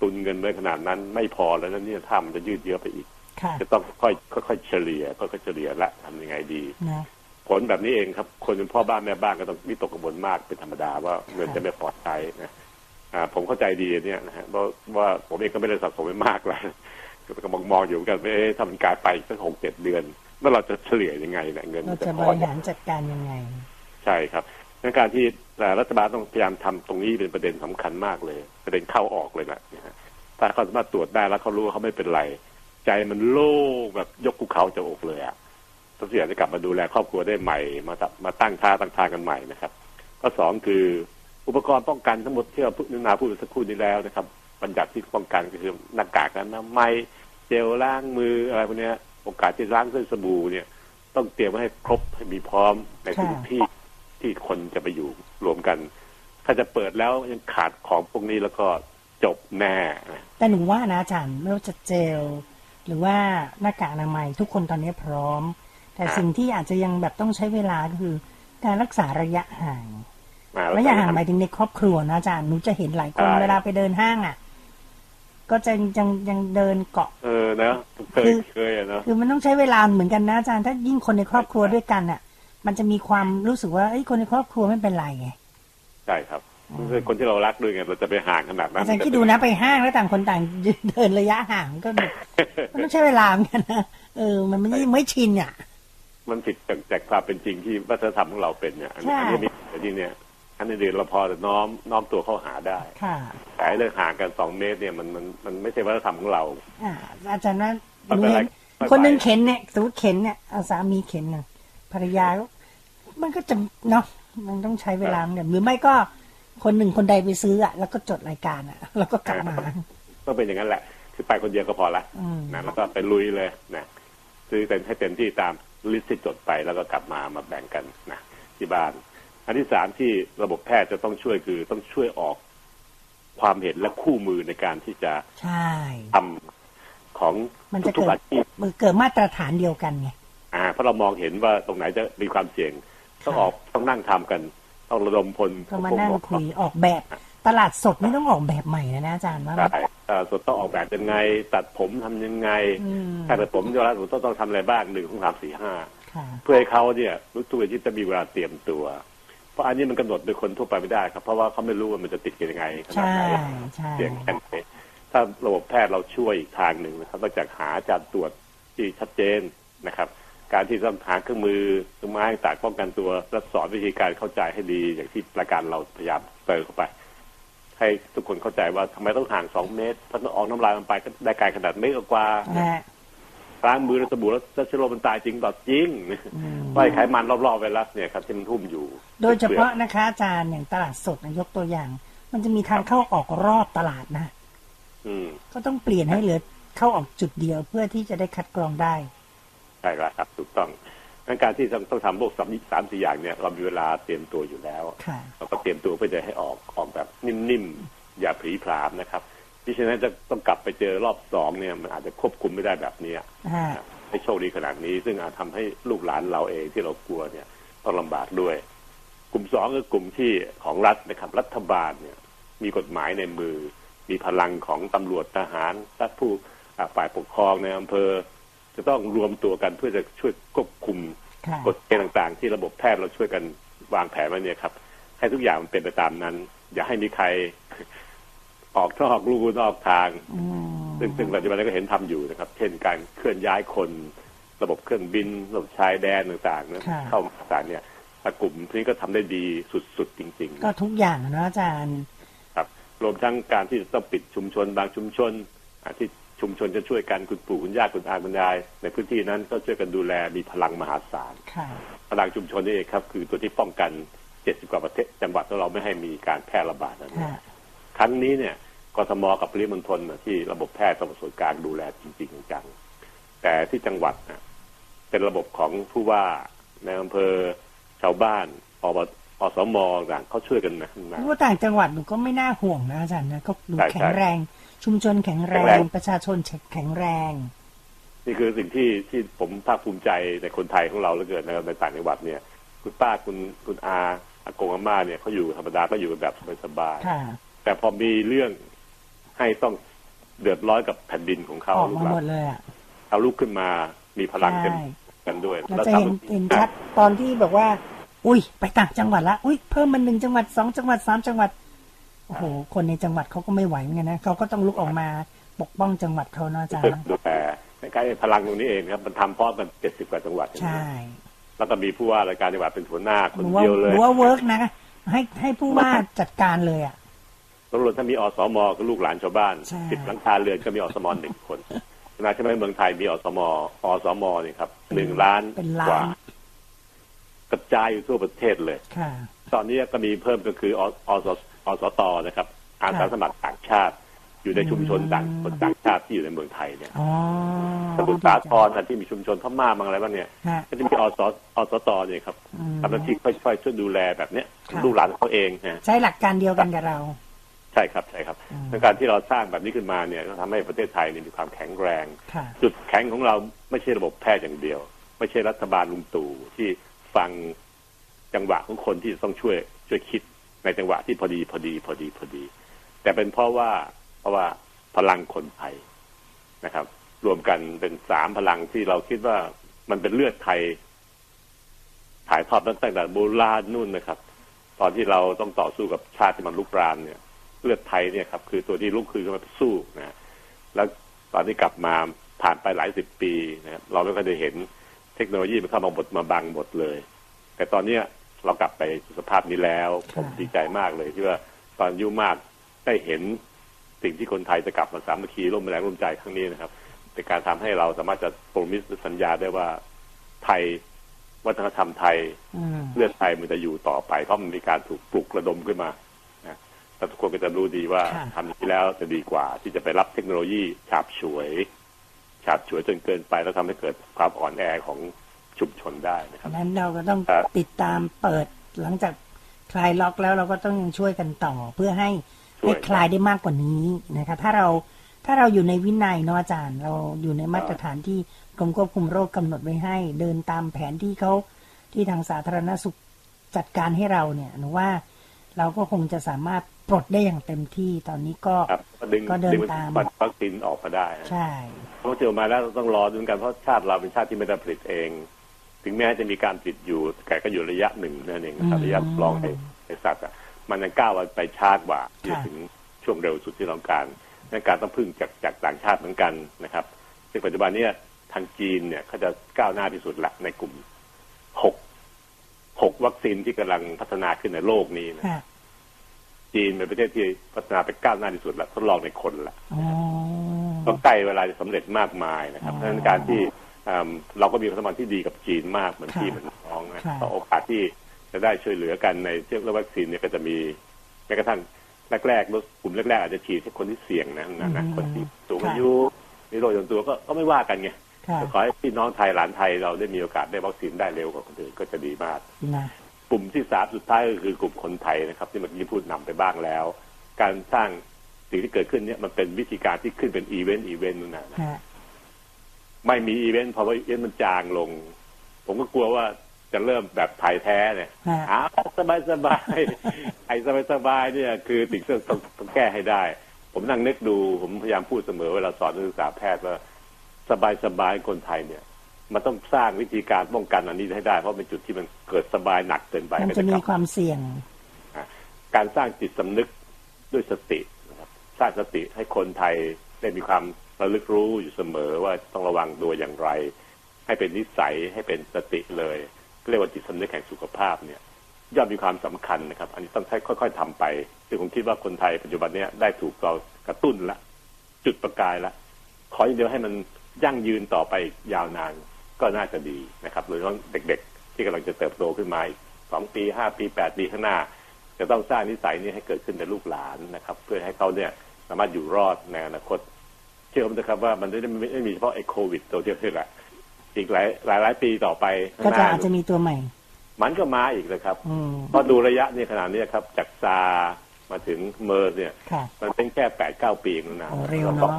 ตุนเงินไว้ขนาดนั้นไม่พอแล้วนะเนี่ยถ้ามันจะยืดเยื้อไปอีกค่ะจะต้องค่อยๆค่อยๆเฉลี่ยค่อยๆเฉลี่ยละทำยังไงดีนะผลแบบนี้เองครับ คนเป็นพ่อบ้านแม่บ้านก็ต้องวิตกกังวลมากเป็นธรรมดาว่าเงินจะไม่พอใช้นะอ่าผมเข้าใจดีเนี่ยนะฮะเพราะว่าผมเองก็ไม่ได้สะสมไว้มากเลยก็มองมองอยู่เหมือนกันว่าเอ๊ะถ้ามันกลายไปสักหกเจ็ดเดือนแล้วเราจะเฉลี่ยยังไงเนี่ยเงินเรามันจะจะบพอริหารจัดการยังไง ใช่ครับ ในการที่รัฐบาลต้องพยายามทำตรงนี้เป็นประเด็นสำคัญมากเลย ประเด็นเข้าออกเลยนะนะฮะถ้าเขาสามารถตรวจได้แล้วเขารู้ว่าเขาไม่เป็นไร ใจมันโล่งแบบยกภูเขาจะอกเลยอะต้องเสียจะกลับมาดูแลครอบครัวได้ใหม่ มาตัมาตั้งท่าตั้งทางกันใหม่นะครับข้อสองคืออุปกรณ์ป้องกันทั้งหมดที่เราพูดนาพูดไปสักครู่นี้แล้วนะครับบัญญัติที่ป้องกันก็คือหน้ากากอนามัยเจลล้างมืออะไรพวกเนี้ยโอกาสที่ล้างด้วยสบู่เนี่ย ต้องเตรียมไว้ให้ครบให้มีพร้อมในทุกค่ะที่ ที่คนจะไปอยู่รวมกัน ถ้าจะเปิดแล้วยังขาดของพวกนี้แล้วก็จบแน่นะแต่หนูว่านะอาจารย์ไม่ว่าจะเจล หรือว่าหน้ากากอนามัยทุกคนตอนนี้พร้อม แต่สิ่งที่อาจจะยังแบบต้องใช้เวลาก็คือการรักษาระยะห่างมาแล้วระยะห่างหมายถึงในครอบครัวนะอาจารย์หนูจะเห็นหลายคนใช่เวลาไปเดินห้างอะก็จะยังยังเดินเกาะ เออนะเคคืยอเคยอะเนาะคือมันต้องใช้เวลาเหมือนกันนะอาจารย์ถ้ายิ่งคนในครอบครัวด้วยกันอะ มันจะมีความรู้สึกว่าเอ้ยคนในครอบครัวไม่เป็นไรไงใช่ครับคือคนที่เรารักด้วยไงเราจะไปห่างขนาดนั้นอาจารย์คิดดูนะไปห้างแล้วต่างคนต่างเดินระยะห่างก็แบบมันต้องใช้เวลาเหมือนกันนะเออ มันไม่ไม่ชินอะ มันผิดจากจากความเป็นจริงที่วัฒนธรรมของเราเป็นเนี่ยอันนี้ใช่อันนี้ไม่อันนี้เนี่ยอันนี้เดียวเราพอจะน้อมน้อมตัวเข้าหาได้ค่ะแต่ไอ้เรื่องห่างกันสองเมตรเนี่ยมันมันมันไม่ใช่วัฒนธรรมของเราอ่าอาจารย์ว่าไม่หนูเป็นไรเห็นไม่เป็นไรคนหนึงเข็นเนี่ยสมมติเข็นเนี่ยเอาสามีเข็นน่ะ ภรรยาก็มันก็จะเนาะมันต้องใช้เวลาเหมือนกันหรือไม่ก็คนหนึ่งคนใดไปซื้ออะแล้วก็จดรายการอะ แล้วก็กลับมาต้องเป็นอย่างนั้นแหละ คือไปคนเดียวก็พอละอืมนะแล้วก็ไปลุยเลยนะซื้อเต็มให้เต็มที่ตามลิสต์ที่จดไปแล้วก็กลับมามาแบ่งกันนะที่บ้าน อันที่สามที่ระบบแพทย์จะต้องช่วยคือต้องช่วยออกความเห็นและคู่มือในการที่จะใช่ทำของมันจะทุกเกิๆอาดชีพมันเกิดมาตรฐานเดียวกันไง อ่าเพราะเรามองเห็นว่าตรงไหนจะมีความเสี่ยงต้องค่ะออกต้องนั่งทำกัน ต้องระดมพลก็มาพวกนั่งหมอคุยออกแบบ ตลาดสดนี่ต้องออกแบบใหม่นะนะอาจารย์ว่าไหมได้เอ่อส่วนต้องออกแบบยังไง ตัดผมทำยังไงอืมถ้าตัดผมจะรัฐผมต้องต้องทำอะไรบ้างหนึ่งสองสามสี่ห้าค่ะเพื่อให้เขาเนี่ยรู้ตัวที่จะมีเวลาเตรียมตัว เพราะอันนี้มันกำหนดโดยคนทั่วไปไม่ได้ครับเพราะว่าเขาไม่รู้ว่ามันจะติดกันยังไงขนาดใช่ไหนใช่เสี่ยงแค่ไหนถ้าระบบแพทย์เราช่วยอีกทางหนึ่งนะครับนอกจากหาการตรวจที่ชัดเจนนะครับ การที่ต้องหาเครื่องมือเครื่องไม้ต่างป้องกันตัวและสอนวิธีการเข้าใจให้ดี อย่างที่รายการเราพยายามเติมเข้าไป ให้ทุกคนเข้าใจว่าทำไมต้องห่างสองเมตรเพราะออกน้ำลายมันไปก็ได้ไกลขนาดเมตรกว่านะฮะล้างมือแล้วสบู่แล้วเชื้อโรคมันตายจริงต่อจริงอืมไล่ไขมันรอบๆไวรัสเนี่ยครับที่มันทุ่มอยู่ โดยเฉพาะนะคะอาจารย์อย่างตลาดสดนะยกตัวอย่าง มันจะมีทางเข้าออกรอบตลาดนะ อืมก็ต้องเปลี่ยนให้เหลือเข้าออกจุดเดียวเพื่อที่จะได้คัดกรองได้ ใช่แล้วครับถูกต้องงั้นการที่ต้องต้องทำพวกสามสามสี่อย่างเนี่ยเรามีเวลาเตรียมตัวอยู่แล้วค่ะเราก็เตรียมตัวเพื่อจะให้ออกออกแบบนิ่มๆอย่าผลีผลามนะครับดิฉันนั้นจะต้องกลับไปเจอรอบสองเนี่ยมันอาจจะควบคุมไม่ได้แบบเนี้ยฮะให้โชคดีขนาดนี้ ซึ่งอาจทำให้ลูกหลานเราเองที่เรากลัวเนี่ยต้องลำบากด้วย กลุ่มสองคือกลุ่มที่ของรัฐนะครับรัฐบาลเนี่ย มีกฎหมายในมือ มีพลังของตำรวจทหารและผู้อ่าฝ่ายปกครองในอำเภอ จะต้องรวมตัวกันเพื่อจะช่วยควบคุมค่ะกฎเกณฑ์ต่างๆ ที่ระบบแพทย์เราช่วยกันวางแผนไว้เนี่ยครับ ให้ทุกอย่างมันเป็นไปตามนั้น อย่าให้มีใครออกนอกลู่นอกทางอืมซึ่งซึ่งปัจจุบันนี้ก็เห็นทำอยู่นะครับ เช่นการเคลื่อนย้ายคน ระบบเครื่องบิน ระบบชายแดนต่างๆนะค่ะเข้ามาต่างๆเนี่ยแต่กลุ่มนี้ก็ทำได้ดีสุดๆจริง ๆ ก็ทุกอย่างนะอาจารย์ ครับ รวมทั้งการที่จะต้องปิดชุมชนบางชุมชนอ่าที่ ชุมชนจะช่วยกันคุณปู่คุณย่าคุณอาคุณยาย ในพื้นที่นั้นก็ช่วยกันดูแลมีพลังมหาศาลค่ะพลังชุมชนนี่เองครับ คือตัวที่ป้องกัน70กว่าประเทศจังหวัดของเราไม่ให้มีการแพร่ระบาดนั้นค่ะครั้งนี้เนี่ยกทมกับปริมณฑลน่ะที่ระบบแพทย์ต้องส่วนกลางดูแลจริงๆจังๆแต่ที่จังหวัดน่ะเป็นระบบของผู้ว่าในอำเภอชาวบ้านอบออสมต่างเขาช่วยกันนะนะเพราะว่าต่างจังหวัดหนูก็ไม่น่าห่วงนะอาจารย์นะก็ดูใช่ใช่แข็งแรง ชุมชนแข็งแรแข็งแรงงประชาชนแข็งแรง นี่คือสิ่งที่ที่ผมภาคภูมิใจในคนไทยของเราเหลือเกินนะครับในต่างจังหวัดเนี่ย คุณป้าคุณคุณอาอากงอาม่าเนี่ยเขาอยู่ธรรมดาก็อยู่กันแบบสบายค่ะๆแต่พอมีเรื่องให้ต้องเดือดร้อนกับแผ่นดินของเขาออกลูกมาหลาหมนดเลยอะเขาลุกขึ้นมามีพลังเต็มใช่กันด้วยเราจะเห็นทำเห็นชัดตอนที่บอกว่า อุ้ยไปต่างจังหวัดละอุ้ยเพิ่มมันหนึ่งจังหวัดสองจังหวัดสามจังหวัดโโอ้โหคนในจังหวัดเขาก็ไม่ไหวเหมือนกันนะเขาก็ต้องลุกออกมาปกป้องจังหวัดเขาเนาะอาจารย์ดูแต่ในการพลังตรงนี้เองครับมันทำเพราะมันเจ็ดสิบกว่าจังหวัดใช่แล้วก็มีผู้ว่าราชการจังหวัดเป็นหัวหน้าคนเดียวเลยหนูว่าหนูว่า work นะให้ให้ผู้ว่าจัดการเลยอะตำรวจถ้ามีอสมก็ลูกหลานชาวบ้านใช่สิบหลังคาเรือนก็มีอสมหนึ่งคนขณะที่ในเมืองไทยมีอสมอสมนี่ครับหนึ่งล้านเป็นล้านกว่ากระจายอยู่ทั่วประเทศเลยค่ะตอนนี้ก็มีเพิ่มก็คือออส อสตนะครับอาสาสมัครต่างชาติ อยู่ในชุมชนต่างคนต่างชาติที่อยู่ในเมืองไทยเนี่ยอ๋อสมุทรสาครนะที่มีชุมชนพม่าบางอะไรบ้างเนี่ยฮะก็จะมีอสอสตเนี่ยครับอืมทำหน้าที่ค่อยๆช่วยดูแลแบบเนี้ยค่ะลูกหลานเขาเองนะใช้หลักการเดียวกันกับเรา ใช่ครับใช่ครับอืมในการที่เราสร้างแบบนี้ขึ้นมาเนี่ยก็ทำให้ประเทศไทยเนี่ยมีความแข็งแรงค่ะจุดแข็งของเราไม่ใช่ระบบแพทย์อย่างเดียว ไม่ใช่รัฐบาลลุงตู่ที่ฟังจังหวะของคนที่ต้องช่วยช่วยคิด ในจังหวะที่พอดีพอดีพอดีพอดี แต่เป็นเพราะว่าเพราะว่าพลังคนไทยนะครับ รวมกันเป็นสามพลังที่เราคิดว่ามันเป็นเลือดไทยถ่ายทอดตั้งแต่โบราณนู่นนะครับ ตอนที่เราต้องต่อสู้กับชาติที่มันลุกรานเนี่ย เลือดไทยเนี่ยครับ คือตัวที่ลุกคือขึ้นมาสู้นะแล้วตอนที่กลับมาผ่านไปหลายสิบปีนะครับเราไม่ค่อยได้เห็นเทคโนโลยีมันเข้ามาบดมาบังหมดเลย แต่ตอนเนี้ย เรากลับไปสู่สภาพนี้แล้ว ผมค่ะดีใจมากเลยที่ว่าตอนอายุมากได้เห็นสิ่งที่คนไทยจะกลับมาสามัคคีร่วมแรงร่วมใจครั้งนี้นะครับเป็นการทำให้เราสามารถจะโปรมิสสัญญาได้ว่าไทยวัฒนธรรมไทยอืมเลือดไทยมันจะอยู่ต่อไปเพราะมันมีการถูกปลุกระดมขึ้นมานะแต่ทุกคนก็จะรู้ดีว่าค่ะทำอย่างนี้แล้วจะดีกว่า ที่จะไปรับเทคโนโลยีฉาบฉวย ฉาบฉวยจนเกินไปแล้วทำให้เกิดความอ่อนแอของ ชุมชนได้นะครับนั้นเราก็ต้องครับติดตามเปิดหลังจากคลายล็อกแล้วเราก็ต้องยังช่วยกันต่อเพื่อให้ช่วยให้คลายได้มากกว่านี้นะคะ ถ้าเราถ้าเราอยู่ในวินัยเนาะอาจารย์ เราอยู่ในมาตรฐานที่กรมควบคุมโรคกำหนดไว้ให้ เดินตามแผนที่เขาที่ทางสาธารณสุขจัดการให้เราเนี่ยหนูว่าเราก็คงจะสามารถปลดได้อย่างเต็มที่ตอนนี้ก็ครับก็ดึงก็เดินดึงตามบัตรวัคซีนออกมาได้นะใช่เพราะเจอมาแล้วต้องรอดูกันเพราะชาติเราเป็นชาติที่ไม่ได้ผลิตเอง ถึงแม้จะมีการผลิตอยู่แต่ก็อยู่ระยะหนึ่งนั่นเองนะครับระยะทดลองในในสัตว์อะมันยังก้าวไปช้ากว่าที่จะถึงช่วงเร็วสุดที่เราต้องการในการต้องพึ่งจากจากต่างชาติเหมือนกันนะครับซึ่งปัจจุบันเนี้ทางจีนเนี่ยเขาจะก้าวหน้าที่สุดละในกลุ่มหกหกวัคซีนที่กำลังพัฒนาขึ้นในโลกนี้นะค่ะจีนเป็นประเทศที่พัฒนาไปก้าวหน้าที่สุดละทดลองในคนละอ๋อต้องใกล้เวลาจะสำเร็จมากมายนะครับอ๋อเพราะฉะนั้นการที่อ่า เราก็มีความสัมพันธ์ที่ดีกับจีนมากเหมือนค่ะพี่เหมือนน้องนะค่ะก็โอกาสที่จะได้ช่วยเหลือกันในเรื่องวัคซีนเนี่ยก็จะมีแม้กระทั่งแรกๆรถกลุ่มแรกๆอาจจะฉีดให้คนที่เสี่ยงนะนะนะคนที่สูงอายุมีโรคประจำตัวก็ก็ไม่ว่ากันไงค่ะแต่ขอให้พี่น้องไทยหลานไทยเราได้มีโอกาสได้วัคซีนได้เร็วกว่าคนอื่นก็จะดีมากนะกลุ่มที่สามสุดท้ายก็คือกลุ่มคนไทยนะครับ ที่เมื่อกี้พูดนำไปบ้างแล้ว การสร้างสิ่งที่เกิดขึ้นเนี่ยมันเป็นวิธีการที่ขึ้นเป็น event event นู่นนะฮะ ไม่มีอีเวนต์เพราะว่าอีเวนต์มันจางลง ผมก็กลัวว่าจะเริ่มแบบไทยแท้เนี่ยฮะอ้าวสบายสบายไอ้สบายสบายเนี่ย คือสิ่งที่ต้องต้องแก้ให้ได้ ผมนั่งนึกดูผมพยายามพูดเสมอเวลาสอนนักศึกษาแพทย์ว่าสบายสบายคนไทยเนี่ย มันต้องสร้างวิธีการป้องกันอันนี้ให้ได้ เพราะเป็นจุดที่มันเกิดสบายหนักเกินไปมันก็จะจะมีกลับความเสี่ยง การสร้างจิตสำนึกด้วยสตินะครับ สร้างสติให้คนไทยได้มีความ ระลึกรู้อยู่เสมอว่าต้องระวังตัวอย่างไร ให้เป็นนิสัยให้เป็นสติเลยเรียกว่าจิตสำนึกแห่งสุขภาพเนี่ยย่อมมีความสำคัญนะครับ อันนี้ต้องค่อย ๆทำไปซึ่งผมคิดว่าคนไทยปัจจุบันเนี้ยได้ถูกเรากระตุ้นละ จุดประกายละขออย่างเดียวให้มันยั่งยืนต่อไปยาวนานก็น่าจะดีนะครับโดยเฉพาะเด็กๆ ที่กำลังจะเติบโตขึ้นมาอีกสองปีห้าปีแปดปีข้างหน้า จะต้องสร้างนิสัยนี้ให้เกิดขึ้นในลูกหลานนะครับ เพื่อให้เขาเนี่ยสามารถอยู่รอดในอนาคต เชื่อผมนะครับว่ามันไม่ได้ไม่มีเฉพาะไอ้โควิดตัวเดียวนี่แหละอีกหลายหลายหลายปีต่อไปข้างก็หจะน้าอาจจะมีตัวใหม่ มันก็มาอีกเลยครับอืมพอดูระยะเนี่ยขนาดนี้ครับจากซาร์มาถึงเมอร์เนี่ยค่ะมันเป็นแค่แปดเก้าปีเองนะโอ้เร็วเนาะ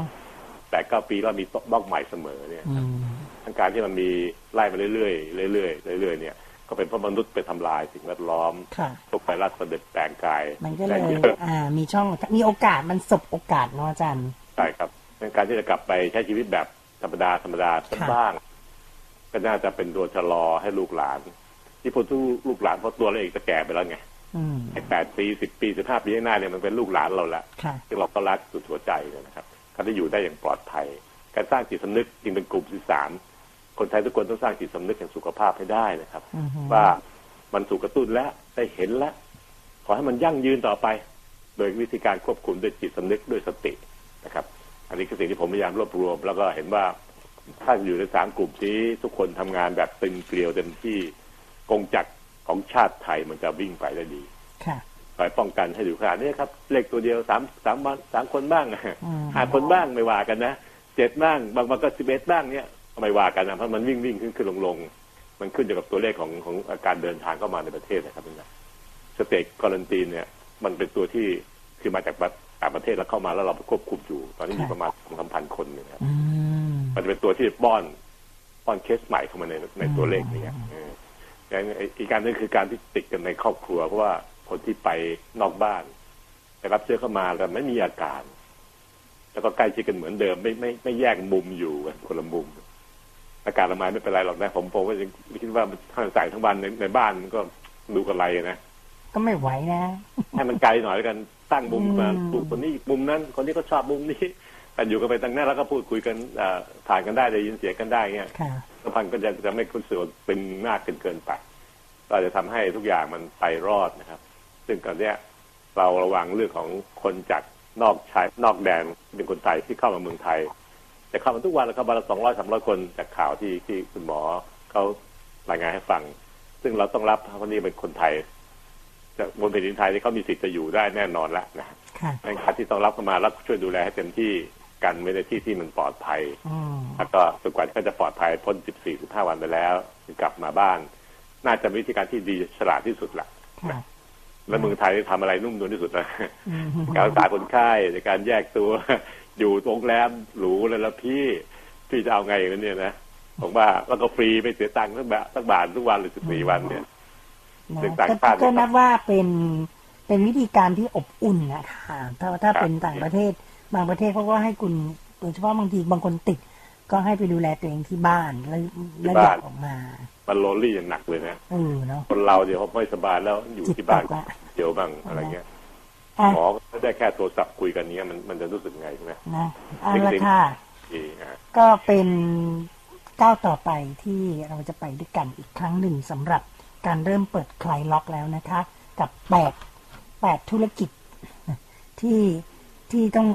แปดเก้าปีแล้วมีบ้องใหม่เสมอเนี่ยอืมทั้งการที่มันมีไล่มาเรื่อยๆเรื่อยๆเรื่อยๆเนี่ย ก็เป็นเพราะมนุษย์ไปทำลายสิ่งแวดล้อมค่ะพวกไวรัสเสด็จแปลงกาย มันก็เลยได้เยอะอ่ามีช่องมีโอกาสมันสบโอกาสเนาะอาจารย์ใช่ครับใน การที่จะกลับไปใช้ชีวิตแบบธรรมดาธรรมดาสักค่ะบ้าง ก็น่าจะเป็นตัวชะลอให้ลูกหลาน ที่พอทุกลูกหลานเพราะตัวเราเองจะแก่ไปแล้วไงอืมไอ้แปดปีสิบปีสิบห้าปีข้างหน้าเนี่ยมันเป็นลูกหลานเราละค่ะที่เราก็รักสุดหัวใจเนี่ยนะครับการที่อยู่ได้อย่างปลอดภัย การสร้างจิตสำนึกจึงเป็นกลุ่มที่สามคนไทยทุกคนต้องสร้างจิตสำนึกแห่งสุขภาพให้ได้นะครับอือฮึว่ามันถูกกระตุ้นแล้วได้เห็นแล้วขอให้มันยั่งยืนต่อไป โดยวิธีการควบคุมด้วยจิตสำนึกด้วยสตินะครับ อันนี้คือสิ่งที่ผมพยายามรวบรวม แล้วก็เห็นว่าถ้าอยู่ในสามกลุ่มนี้ทุกคนทำงานแบบตึงเกลียวเต็มที่กงจักรของชาติไทยมันจะวิ่งไปได้ดีค่ะคอยป้องกันให้อยู่ขนาดนี้ครับ เลขตัวเดียวสามสามวันสามคนบ้างอืมห้าคนบ้างไม่ว่ากันนะเจ็ดบ้างบางวันก็สิบเอ็ดบ้างเนี่ยไม่ว่ากันนะเพราะมันวิ่งวิ่งขึ้นขึ้นลงลงมันขึ้นอยู่กับตัวเลขของของอาการเดินทางเข้ามาในประเทศนะครับนี่นะสเตกการันตีนเนี่ย มันเป็นตัวที่คือมาจาก ต่างประเทศแล้วเข้ามาแล้วเราควบคุมอยู่ ตอนนี้มีประมาณสองสามพันคนเนี่ยนะครับอืมมันจะเป็นตัวที่ป้อนป้อนเคสใหม่เข้ามาในในตัวเลขนี้เอออย่างอีกการหนึงคือการที่ติดกันในครอบครัว เพราะว่าคนที่ไปนอกบ้านได้รับเชื้อเข้ามาแต่ไม่มีอาการ แล้วก็ใกล้ชิดกันเหมือนเดิม ไม่ไม่ไม่แยกมุมอยู่กันคนละมุมอาการละไมไม่เป็นไรหรอกนะ ผมผมก็ยังคิดว่ามันถ้าใส่ทั้งวันในในบ้านมันก็ดูกันไรนะก็ไม่ไหวนะ ให้มันไกลหน่อยแล้วกัน ตั้งมุมมาอืมดูคนนี้อีกมุมนั้น คนนี้ก็ชอบมุมนี้แต่อยู่กันไปตั้งหน้าแล้วก็พูดคุยกันอ่าผ่านกันได้ได้ยินเสียงกันได้เงี้ยค่ะสัมพันธ์ก็จะจะไม่รู้สึกว่าตึงมากเกินเกินไปเราจะทำให้ทุกอย่างมันไปรอดนะครับ ซึ่งตอนเนี้ยเราระวังเรื่องของคนจากนอกชายนอกแดนเป็นคนไทยที่เข้ามาเมืองไทย แต่เข้ามาทุกวันแล้วครับวันละสองร้อยสามร้อยคนจากข่าวที่ที่คุณหมอเขารายงานให้ฟัง ซึ่งเราต้องรับเพราะนี่เป็นคนไทยจะ บนแผ่นดินไทยที่เขามีสิทธิ์จะอยู่ได้แน่นอนแล้วนะค่ะในการที่ต้องรับเข้ามาแล้วช่วยดูแลให้เต็มที่กันไว้ในที่ที่มันปลอดภัยอืมแล้วก็จนกว่าที่เขาจะปลอดภัยพ้น 14 15 วันไปแล้วถึงกลับมาบ้าน น่าจะเป็นวิธีการที่ดีฉลาดที่สุดละค่ะและเมืองไทยทำอะไรนุ่มนวลที่สุดนะอืมการรักษาคนไข้ในการแยกตัว อยู่โรงแรมหรูเลยแล้วพี่พี่จะเอาไงกันเนี่ยนะผมว่าแล้วก็ฟรีไม่เสียตังค์สักบาทสักบาททุกวันหรือ14วันเนี่ยนะ เด็กต่างก็ชาติก็นับว่าเป็นเป็นวิธีการที่อบอุ่นนะคะถ้าถ้าครับเป็นต่างประเทศ บางประเทศเขาก็ให้คุณโดยเฉพาะบางทีบางคนติด ก็ให้ไปดูแลตัวเองที่บ้านแล้วแล้วอยากออกมามันโลลี่อย่างหนักเลยนะเออเนาะคนเราเดี๋ยวเขาไม่สบายแล้วอยู่ที่บ้านจิตตกละเดี๋ยวบ้างอะไรเงี้ยอะหมอก็ได้แค่โทรศัพท์คุยกันเนี้ยมันมันจะรู้สึกไงใช่ไหมนะเอาละค่ะดีอะก็เป็นก้าวต่อไปที่เราจะไปด้วยกันอีกครั้งหนึ่งสำหรับ การเริ่มเปิดคลายล็อกแล้วนะคะ กับแปดแปดธุรกิจที่ที่ต้อง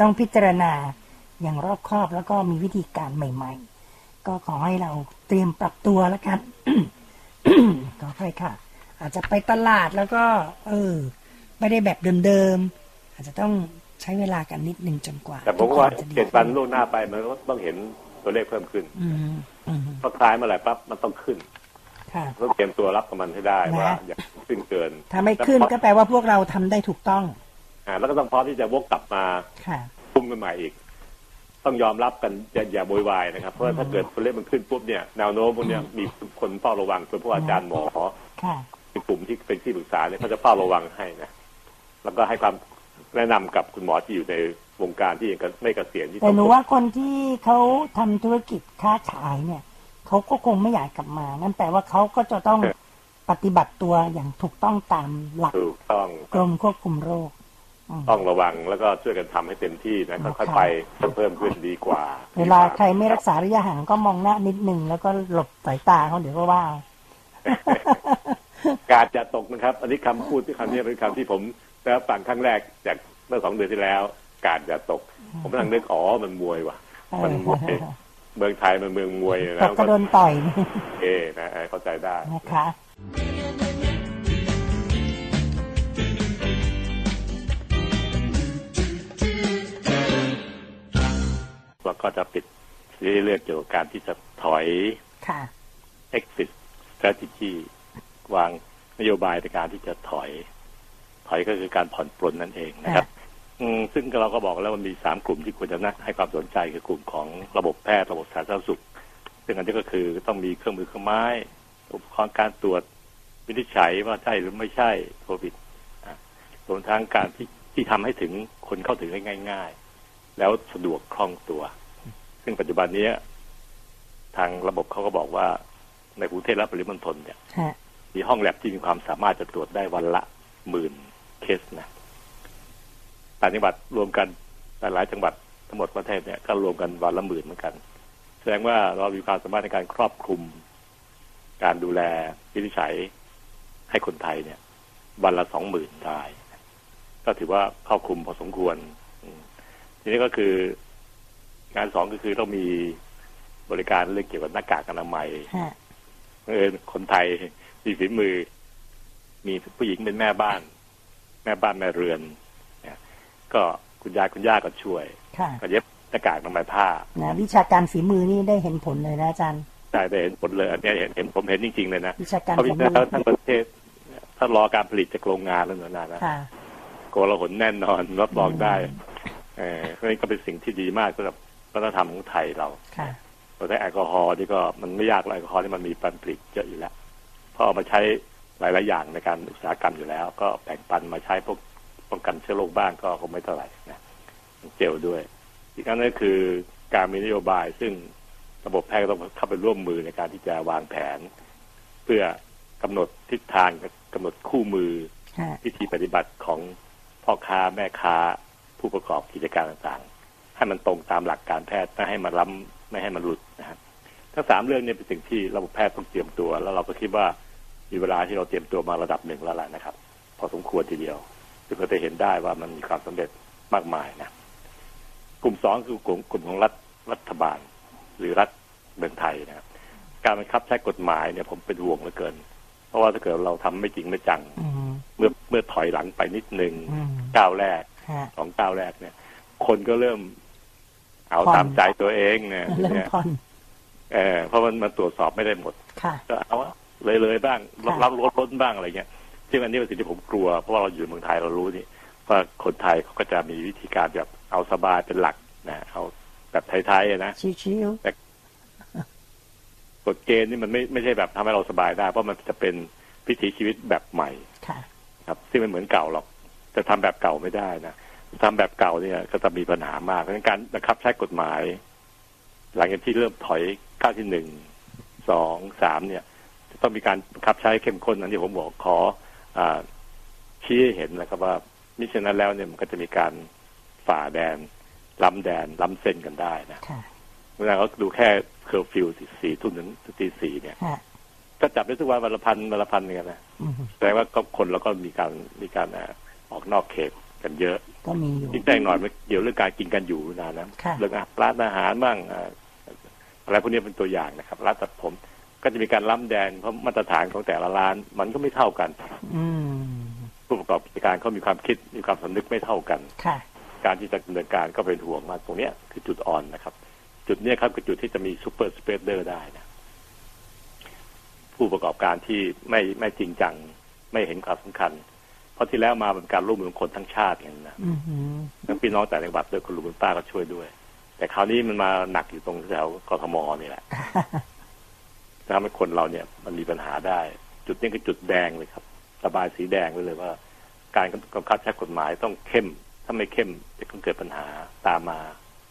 ต้องพิจารณาอย่างรอบคอบแล้วก็มีวิธีการใหม่ ๆ ก็ขอให้เราเตรียมปรับตัวแล้วกันขออภัยค่ะ อาจจะไปตลาดแล้วก็ เออ ไม่ได้แบบเดิมๆ อาจจะต้องใช้เวลากันนิดนึงจนกว่า แต่ผมว่าทุกคนจะดีเจ็ดวันล่วงหน้าไปมันก็ต้องเห็นตัวเลขเพิ่มขึ้นอืมอืมพอคลายเมื่อไหร่ปั๊บมันต้องขึ้นค่ะ ต้องเตรียมตัวรับกับมันให้ได้นะว่าอย่าขึ้นเกิน ถ้าไม่ขึ้นก็แปลว่าพวกเราทำได้ถูกต้องอ่าแล้วก็ต้องพร้อมที่จะวกกลับมาค่ะพุ่มกันใหม่อีก ต้องยอมรับกันอย่าอย่าโวยวายนะครับ เพราะว่าถ้าเกิดตัวเลขมันขึ้นปุ๊บเนี่ยแนวโน้มพวกเนี้ยมีคนเฝ้าระวังเป็นพวกอาจารย์หมอค่ะเป็นกลุ่มที่เป็นที่ปรึกษาเนี่ยเขาจะเฝ้าระวังให้นะแล้วก็ให้ความแนะนำกับคุณหมอที่อยู่ในวงการที่ยังไม่เกษียณที่แต่หนูต้องว่าคนที่เขาทำธุรกิจค้าขายเนี่ย เขาก็คงไม่อยากกลับมา นั่นแปลว่าเขาก็จะต้องปฏิบัติตัวอย่างถูกต้องตามหลักถูกต้องกรมควบคุมโรคอืมต้องระวังแล้วก็ช่วยกันทำให้เต็มที่นะค่ะค่อยๆไปเพิ่มขึ้นดีกว่า เวลาใครไม่รักษาระยะห่างก็มองหน้านิดนึงแล้วก็หลบสายตาเขาเดี๋ยวก็ว่า กาดจะตกนะครับ อันนี้คำพูดที่คำนี้เป็นคำที่ผมได้รับฟังครั้งแรกจากเมื่อสองเดือนที่แล้ว กาดจะตก ผมกำลังนึกอ๋อมันมวยว่ะ มันมวย เมืองไทยมันเมืองมวยตนะกกระโดนต่อยเอะนะเข้าใจได้นะคะแล้วก็จะปิดซีรีส์เรื่องเกี่ยวกับการที่จะถอยค่ะ exit strategy วางนโยบายในการที่จะถอย ถอยก็คือการผ่อนปลนนั่นเองนะครับอืม ซึ่งเราก็บอกแล้วมันมีสามกลุ่มที่ควรจะนะให้ความสนใจคือกลุ่มของระบบแพทย์ระบบสาธารณสุข ซึ่งอันนี้ก็คือต้องมีเครื่องมือเครื่องไม้ อุปกรณ์การตรวจวินิจฉัยว่าใช่หรือไม่ใช่โควิดอะรวมทั้งการที่ที่ทำให้ถึงคนเข้าถึงได้ง่าย ๆ แล้วสะดวกคล่องตัว ซึ่งปัจจุบันนี้ทางระบบเขาก็บอกว่าในกรุงเทพและปริมณฑลเนี่ยฮะมีห้องแลบที่มีความสามารถจะตรวจได้วันละหมื่นเคสนะ ต่างจังหวัดรวมกันหลายๆจังหวัดทั้งหมดประเทศเนี่ยก็รวมกันวันละหมื่นเหมือนกัน แสดงว่าเรามีความสามารถในการครอบคลุม การดูแลวินิจฉัยให้คนไทยเนี่ย วันละสองหมื่นได้ก็ถือว่าครอบคลุมพอสมควรอืมทีนี้ก็คืองานสองก็คือต้องมีบริการเรื่องเกี่ยวกับหน้ากากอนามัยฮะเออคนไทยมีฝีมือ มีผู้หญิงเป็นแม่บ้าน แม่บ้านแม่เรือนเนี่ย ก็คุณยายคุณย่าก็ช่วยค่ะก็เย็บหน้ากากอนามัยผ้านะวิชาการฝีมือนี่ได้เห็นผลเลยนะอาจารย์ได้ได้เห็นผลเลยอันเนี้ยเห็นเห็นผมเห็นจริงๆเลยนะวิชาการเพราะฝีวิมือแล้วทั้งประเทศถ้ารอการผลิตจากโรงงานแล้วนานๆนะค่ะโกลาหลแน่นอนรับรองได้เออเพราะฉะนั้นก็เป็นสิ่งที่ดีมากสำหรับวัฒนธรรมของไทยเราค่ะเราใช้แอลกอฮอล์นี่ก็มันไม่ยากหรอกแอลกอฮอล์นี่มันมีปันผลิตเยอะอยู่แล้วเพราะเอามาใช้หลายๆอย่างในการอุตสาหกรรมอยู่แล้ว ก็แบ่งปันมาใช้พวก ป้องกันเชื้อโรคบ้างก็คงไม่เท่าไหร่นะเจลด้วย อีกอันนึงคือการมีนโยบายซึ่งระบบแพทย์ก็ต้องเข้าไปร่วมมือในการที่จะวางแผน เพื่อกำหนดทิศทางกำหนดคู่มือฮะวิธีปฏิบัติของพ่อค้าแม่ค้าผู้ประกอบกิจการต่างๆ ให้มันตรงตามหลักการแพทย์ไม่ให้มันล้ำไม่ให้มันหลุดนะครับทั้งสามเรื่องนี้เป็นสิ่งที่ระบบแพทย์ต้องเตรียมตัว แล้วเราก็คิดว่ามีเวลาที่เราเตรียมตัวมาระดับหนึ่งแล้วล่ะนะครับ พอสมควรทีเดียว ซึ่งก็จะเห็นได้ว่ามันมีความสำเร็จมากมายนะกลุ่มสองคือกลุ่มกลุ่มของรัฐรัฐบาล หรือรัฐเมืองไทยนะครับการบังคับใช้กฎหมายเนี่ยผมเป็นห่วงเหลือเกิน เพราะว่าถ้าเกิดเราทำไม่จริงไม่จังอืมเมื่อเมื่อถอยหลังไปนิดนึงอืมก้าวแรกฮะสองก้าวแรกเนี่ย คนก็เริ่มเอาผ่อนตามใจตัวเองเนี่ยเริ่มเนี่ยผ่อนเออเพราะมันมันตรวจสอบไม่ได้หมดค่ะก็เอาเลยเลยๆบ้างรับค่ะรับรถล้นบ้างอะไรเงี้ย ซึ่งอันนี้เป็นสิ่งที่ผมกลัว เพราะว่าเราอยู่เมืองไทยเรารู้นี่ว่าคนไทยเขาก็จะมีวิธีการแบบเอาสบายเป็นหลักนะเอาแบบไทยๆอะนะชิวกฎเกณฑ์นี่มันไม่ไม่ใช่แบบทำให้เราสบายได้ เพราะมันจะเป็นวิถีชีวิตแบบใหม่ๆค่ะครับ ซึ่งไม่เหมือนเก่าหรอกจะทำแบบเก่าไม่ได้นะทำแบบเก่าเนี่ยก็จะมีปัญหามากเพราะฉะนั้นการบังคับใช้กฎหมาย หลังจากที่เริ่มถอยก้าวที่หนึ่งสองสามเนี่ย จะต้องมีการบังคับใช้เข้มข้นอันที่ผมบอกขออา ชี้ให้เห็นนะครับว่ามิฉะนั้นแล้วเนี่ยมันก็จะมีการฝ่าแดน ล้ำแดน ล้ำเส้นกันได้นะค่ะเวลาเขาดูแค่เคอร์ฟิวสี่ทุ่มถึงตีสี่เนี่ยฮะก็จับได้ทุกวันวันละพันวันละพันเนี่ยนะอืมแสดงว่าก็คนเราก็มีการมีการอ่าออกนอกเขตกันเยอะ ก็มีอยู่ยิ่งได้หน่อยมันเกี่ยวเรื่องการกินกันอยู่นานนะค่ะเรื่องอาร้านอาหารบ้างอ่าอะไรพวกนี้เป็นตัวอย่างนะครับร้านตัดผม ก็จะมีการล้ำแดนเพราะมาตรฐานของแต่ละร้าน มันก็ไม่เท่ากัน อืมผู้ประกอบกิจการเขามีความคิดมีความสำนึกไม่เท่ากันค่ะการที่จะดำเนินการก็เป็นห่วงมากตรงเนี้ยคือจุดอ่อนนะครับ จุดเนี้ยครับคือจุดที่จะมีซูเปอร์สเปรดเดอร์ได้นะผู้ประกอบการที่ไม่ไม่จริงจัง ไม่เห็นความสำคัญ เพราะที่แล้วมาเป็นการร่วมมือของคนทั้งชาติอย่างนั้นนะอืมหือทั้งพี่น้องแต่างจังหวัดด้วยคุณลุงคุณป้าก็ช่วยด้วย แต่คราวนี้มันมาหนักอยู่ตรงแถวกทมนี่แหละ ทำให้คนเราเนี่ยมันมีปัญหาได้ จุดนี้คือจุดแดงเลยครับระบายสีแดงไว้เลยว่า การกำกับใช้กฎหมายต้องเข้ม ถ้าไม่เข้มจะเกิดปัญหาตามมา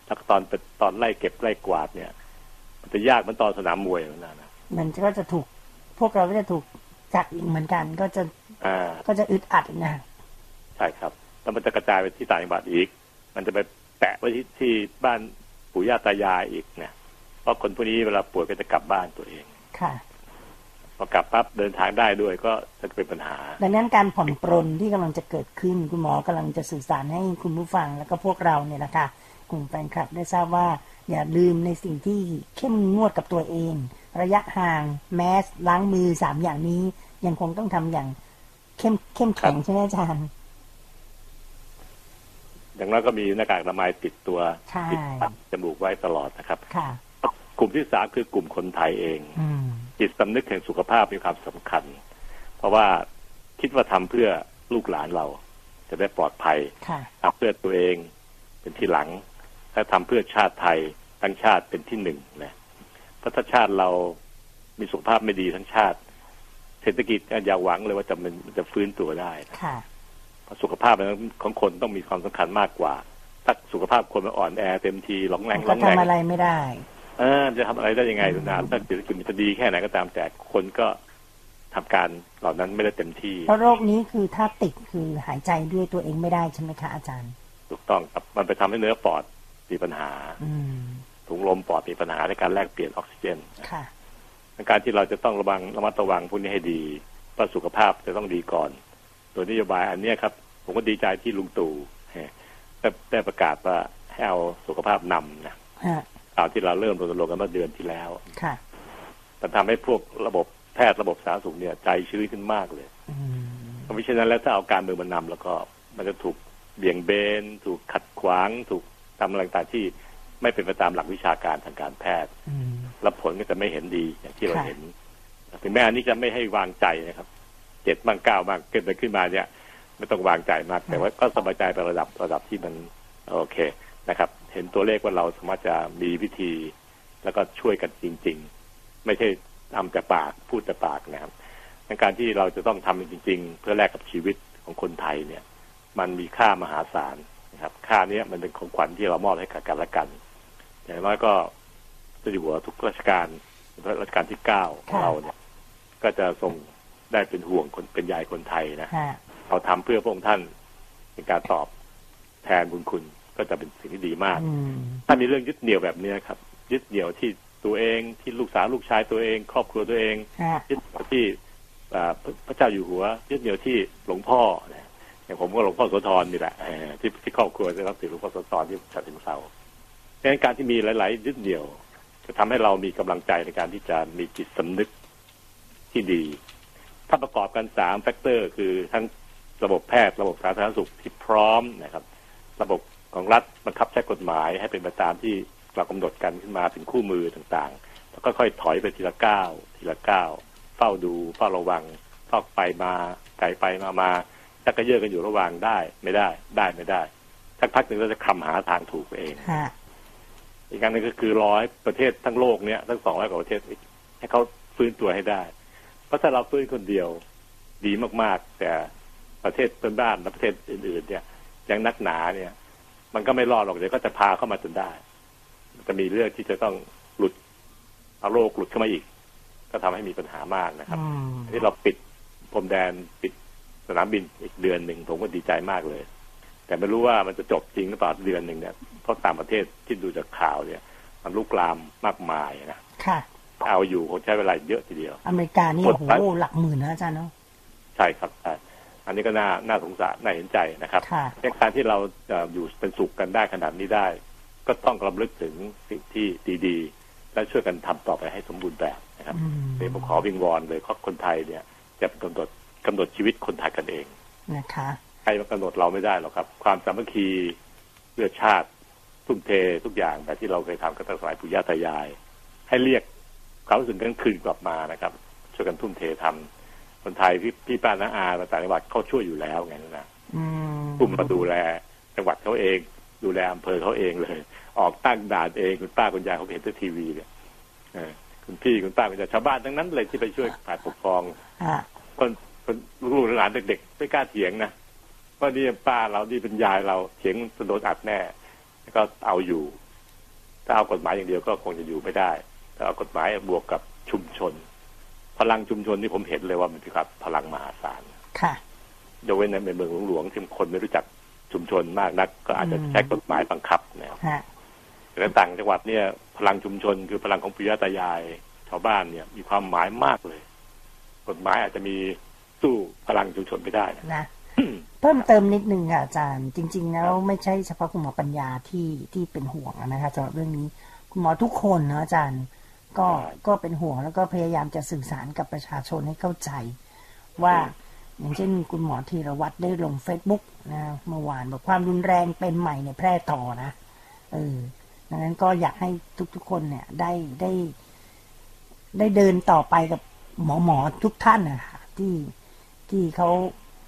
แล้วก็ตอนเป็นตอนไล่เก็บไล่กวาดเนี่ย มันจะยากเหมือนตอนสนามมวยนั่นนะมันก็จะถูกพวกเราก็จะถูกจับอีกเหมือนกัน ก็จะอ่าก็จะอึดอัดนะใช่ครับแล้วมันจะกระจายไปที่ต่างจังหวัดอีก มันจะไปแปะไว้ที่ที่บ้านปู่ย่าตายายอีกเนี่ยเพราะคนพวกนี้เวลาป่วยก็จะกลับบ้านตัวเอง ค่ะพอกลับปั๊บเดินทางได้ด้วยก็จะเป็นปัญหา ดังนั้นการผ่อนปรนที่กำลังจะเกิดขึ้นคุณหมอกำลังจะสื่อสารให้คุณผู้ฟังแล้วก็พวกเราเนี่ยนะคะกลุ่มแฟนคลับได้ทราบว่า อย่าลืมในสิ่งที่เข้มงวดกับตัวเอง ระยะห่างแมสล้างมือสามอย่างนี้ ยังคงต้องทำอย่างเข้มเข้มแข็งใช่ไหมอาจารย์อย่างน้อยก็มีหน้ากากอนามัยติดตัวใช่ปิดปากจมูกไว้ตลอดนะครับ ค่ะ กลุ่มที่สามคือกลุ่มคนไทยเองอืมจิตสำนึกแห่งสุขภาพมีความสำคัญ เพราะว่าคิดว่าทำเพื่อลูกหลานเรา จะได้ปลอดภัยค่ะทำเพื่อตัวเองเป็นที่หลัง ถ้าทำเพื่อชาติไทยทั้งชาติเป็นที่หนึ่งนะเพราะถ้าชาติเรามีสุขภาพไม่ดีทั้งชาติ เศรษฐกิจอย่าหวังเลยว่าจะมันมันจะฟื้นตัวได้นะค่ะเพราะสุขภาพของคนต้องมีความสำคัญมากกว่า ถ้าสุขภาพคนมันอ่อนแอเต็มทีหลงแรงหลก็งแรงทำอะไรไม่ได้เออ จะทำอะไรได้ยังไงดูนะถ้าเศรษฐกิจมันจะดีแค่ไหนก็ตามแต่คนก็ทำการเหล่านั้นไม่ได้เต็มที่ เพราะโรคนี้คือถ้าติดคือหายใจด้วยตัวเองไม่ได้ใช่ไหมคะอาจารย์ ถูกต้องครับมันไปทำให้เนื้อปอดมีปัญหาอืมถุงลมปอดมีปัญหาในการแลกเปลี่ยนออกซิเจนค่ะการที่เราจะต้องระวังระมัดระวังพวกนี้ให้ดีเพราะสุขภาพจะต้องดีก่อนโดยนโยบายอันเนี้ยครับ ผมก็ดีใจที่ลุงตู่ได้ได้ประกาศว่าให้เอาสุขภาพนำนะ ฮะตามที่เราเริ่มรณรงค์กันเมื่อเดือนที่แล้วค่ะมันทำให้พวกระบบแพทย์ระบบสาธารณสุขเนี่ย ใจชื้นขึ้นมากเลยอืมเพราะฉะนั้นแล้วถ้าเอาการเมืองมานำแล้วก็ มันจะถูกเบี่ยงเบน ถูกขัดขวาง ถูกทำอะไรต่างๆที่ไม่เป็นไปตามหลักวิชาการทางการแพทย์อืมแล้วผลก็จะไม่เห็นดีอย่างที่เราค่ะเห็นถึงแม้อันนี้จะไม่ให้วางใจนะครับเจ็ดบ้างเก้าบ้างเกิดอะไรขึ้นมาเนี่ย ไม่ต้องวางใจมากแต่ว่าก็สบายใจไประดับระดับที่มัน โอเคนะครับ เห็นตัวเลขว่าเราสามารถจะมีวิธี แล้วก็ช่วยกันจริง ๆ ไม่ใช่ทำแต่ปากพูดแต่ปากนะครับในการที่เราจะต้องทำจริง ๆ เพื่อแลกกับชีวิตของคนไทยเนี่ย มันมีค่ามหาศาลนะครับ ค่าเนี้ยมันเป็นของขวัญที่เรามอบให้กับกันและกันอย่างน้อยก็จะอยู่หัวทุกราชการรัชการที่เก้าของเราเนี่ย ก็จะส่งได้เป็นห่วงคนเป็นใยคนไทยนะฮะเราทำเพื่อพระองค์ท่านเป็นการตอบแทนบุญคุณ ก็จะเป็นสิ่งที่ดีมากอืมถ้ามีเรื่องยึดเหนี่ยวแบบเนี้ยครับ ยึดเหนี่ยวที่ตัวเองที่ลูกสาวลูกชายตัวเอง ครอบครัวตัวเองฮะยึดเหนี่ยวที่อ่าพระพระเจ้าอยู่หัว ยึดเหนี่ยวที่หลวงพ่อนะอย่างผมก็หลวงพ่อโสธรนี่แหละเอ่อที่ที่ครอบครัวได้รับถือหลวงพ่อโสธรที่ฉะเชิงเทราดังนั้นการที่มีหลาย ๆ ยึดเหนี่ยว จะทำให้เรามีกำลังใจในการที่จะมีจิตสำนึกที่ดี ถ้าประกอบกันสามแฟกเตอร์ คือทั้งระบบแพทย์ระบบสาธารณสุขที่พร้อมนะครับ ระบบ ของรัฐบังคับใช้กฎหมายให้เป็นไปตามที่เรากำหนดกันขึ้นมาเป็นคู่มือต่างๆ แล้วก็ค่อยถอยไปทีละก้าวทีละก้าวเฝ้าดูเฝ้าระวังทอกไปมาไกลไปมามาถ้าก็เยอะกันอยู่ระหว่างได้ ไม่ได้ได้ไม่ได้สักพักหนึ่งเราจะคำหาทางถูกเองฮะอีกอันหนึงก็คือร้อยประเทศทั้งโลกเนี้ยทั้งสองร้อยกว่าประเทศให้เขาฟื้นตัวให้ได้เพราะถ้าเราฟื้นคนเดียว ดีมากๆ แต่ประเทศเพื่อนบ้านและประเทศอื่น ๆ เนี่ยยังนักหนาเนี่ย มันก็ไม่รอดหรอกเดี๋ยวก็จะพาเข้ามาจนได้มันจะมีเรื่องที่จะต้องหลุดเอาโรคหลุดเข้ามาอีก ก็ทำให้มีปัญหามากนะครับอืมที่เราปิดพรมแดนปิดสนามบินอีกเดือนหนึ่งผมก็ดีใจมากเลย แต่ไม่รู้ว่ามันจะจบจริงหรือเปล่าเดือนหนึ่งเนี่ยเพราะต่างประเทศที่ดูจากข่าวเนี่ย มันลุกลามมากมายนะค่ะเอาอยู่คงใช้เวลาเยอะทีเดียว อเมริกานี่กโอ้ดโหไว้หลักหมื่นนะอาจารย์เนาะใช่ครับใช่ อันนี้ก็น่าน่าสงสารน่าเห็นใจนะครับค่ะในการที่เราเอ่ออยู่เป็นสุขกันได้ขนาดนี้ได้ ก็ต้องรำลึกถึงสิ่งที่ดีๆ และช่วยกันทำต่อไปให้สมบูรณ์แบบนะครับอืมเดี๋ยวผมขอวิงวอนเลยเพราะคนไทยเนี่ยจะเป็นกำหนดกำหนดชีวิตคนไทยกันเองนะคะใครมากำหนดเราไม่ได้หรอกครับ ความสามัคคีเพื่อชาติทุ่มเททุกอย่างแบบที่เราเคยทำกันตั้งแต่สมัยปู่ย่าตายาย ให้เรียกความรู้สึกนั้นคืนกลับมานะครับช่วยกันทุ่มเททำ คนไทยพี่พี่ป้าน้าอาต่างจังหวัดเขาช่วยอยู่แล้วไงนะอืมกลุ่มมาดูแลจังหวัดเขาเอง ดูแลอำเภอเขาเองเลย ออกตั้งด่านเองคุณป้าคุณยายเขาเห็นที่ทีวีเนี่ยเออคุณพี่คุณป้าคุณยายชาวบ้านทั้งนั้นเลยที่ไปช่วยฝ่ายปกครองฮะคนคนลูกๆหลานเด็กๆไม่กล้าเถียงนะว่านี่ป้าเรานี่เป็นยายเราเถียงจะโดนอัดแน่แล้วก็เอาอยู่ ถ้าเอากฎหมายอย่างเดียวก็คงจะอยู่ไม่ได้ ถ้าเอากฎหมายบวกกับชุมชน พลังชุมชนที่ผมเห็นเลยว่ามันคือครับพลังมหาศาลค่ะยกเว้นในเมืองหลวงๆที่คนไม่รู้จักชุมชนมากนัก ก็อาจจะอืมใช้กฎหมายบังคับนะครับฮะแต่ต่างจังหวัดเนี่ย พลังชุมชนคือพลังของปุยาตายายชาวบ้านเนี่ย มีความหมายมากเลย กฎหมายอาจจะมีสู้พลังชุมชนไม่ได้นะนะเพิ่มเติมนิดนึงค่ะอาจารย์ จริง ๆ แล้วไม่ใช่เฉพาะคุณหมอปัญญาที่ที่เป็นห่วงนะคะสำหรับเรื่องนี้ คุณหมอทุกคนนะอาจารย์ ก็ใช่ก็เป็นห่วงแล้วก็พยายามจะสื่อสารกับประชาชนให้เข้าใจ ว่าอย่างเช่นคุณหมอธีรวัตรได้ลงเฟซบุ๊กนะเมื่อวานบอกความรุนแรงเป็นใหม่เนี่ยแพร่ต่อนะเออดังนั้นก็อยากให้ทุกๆคนเนี่ยได้ได้ได้เดินต่อไปกับหมอหมอทุกท่านนะคะที่ที่เขา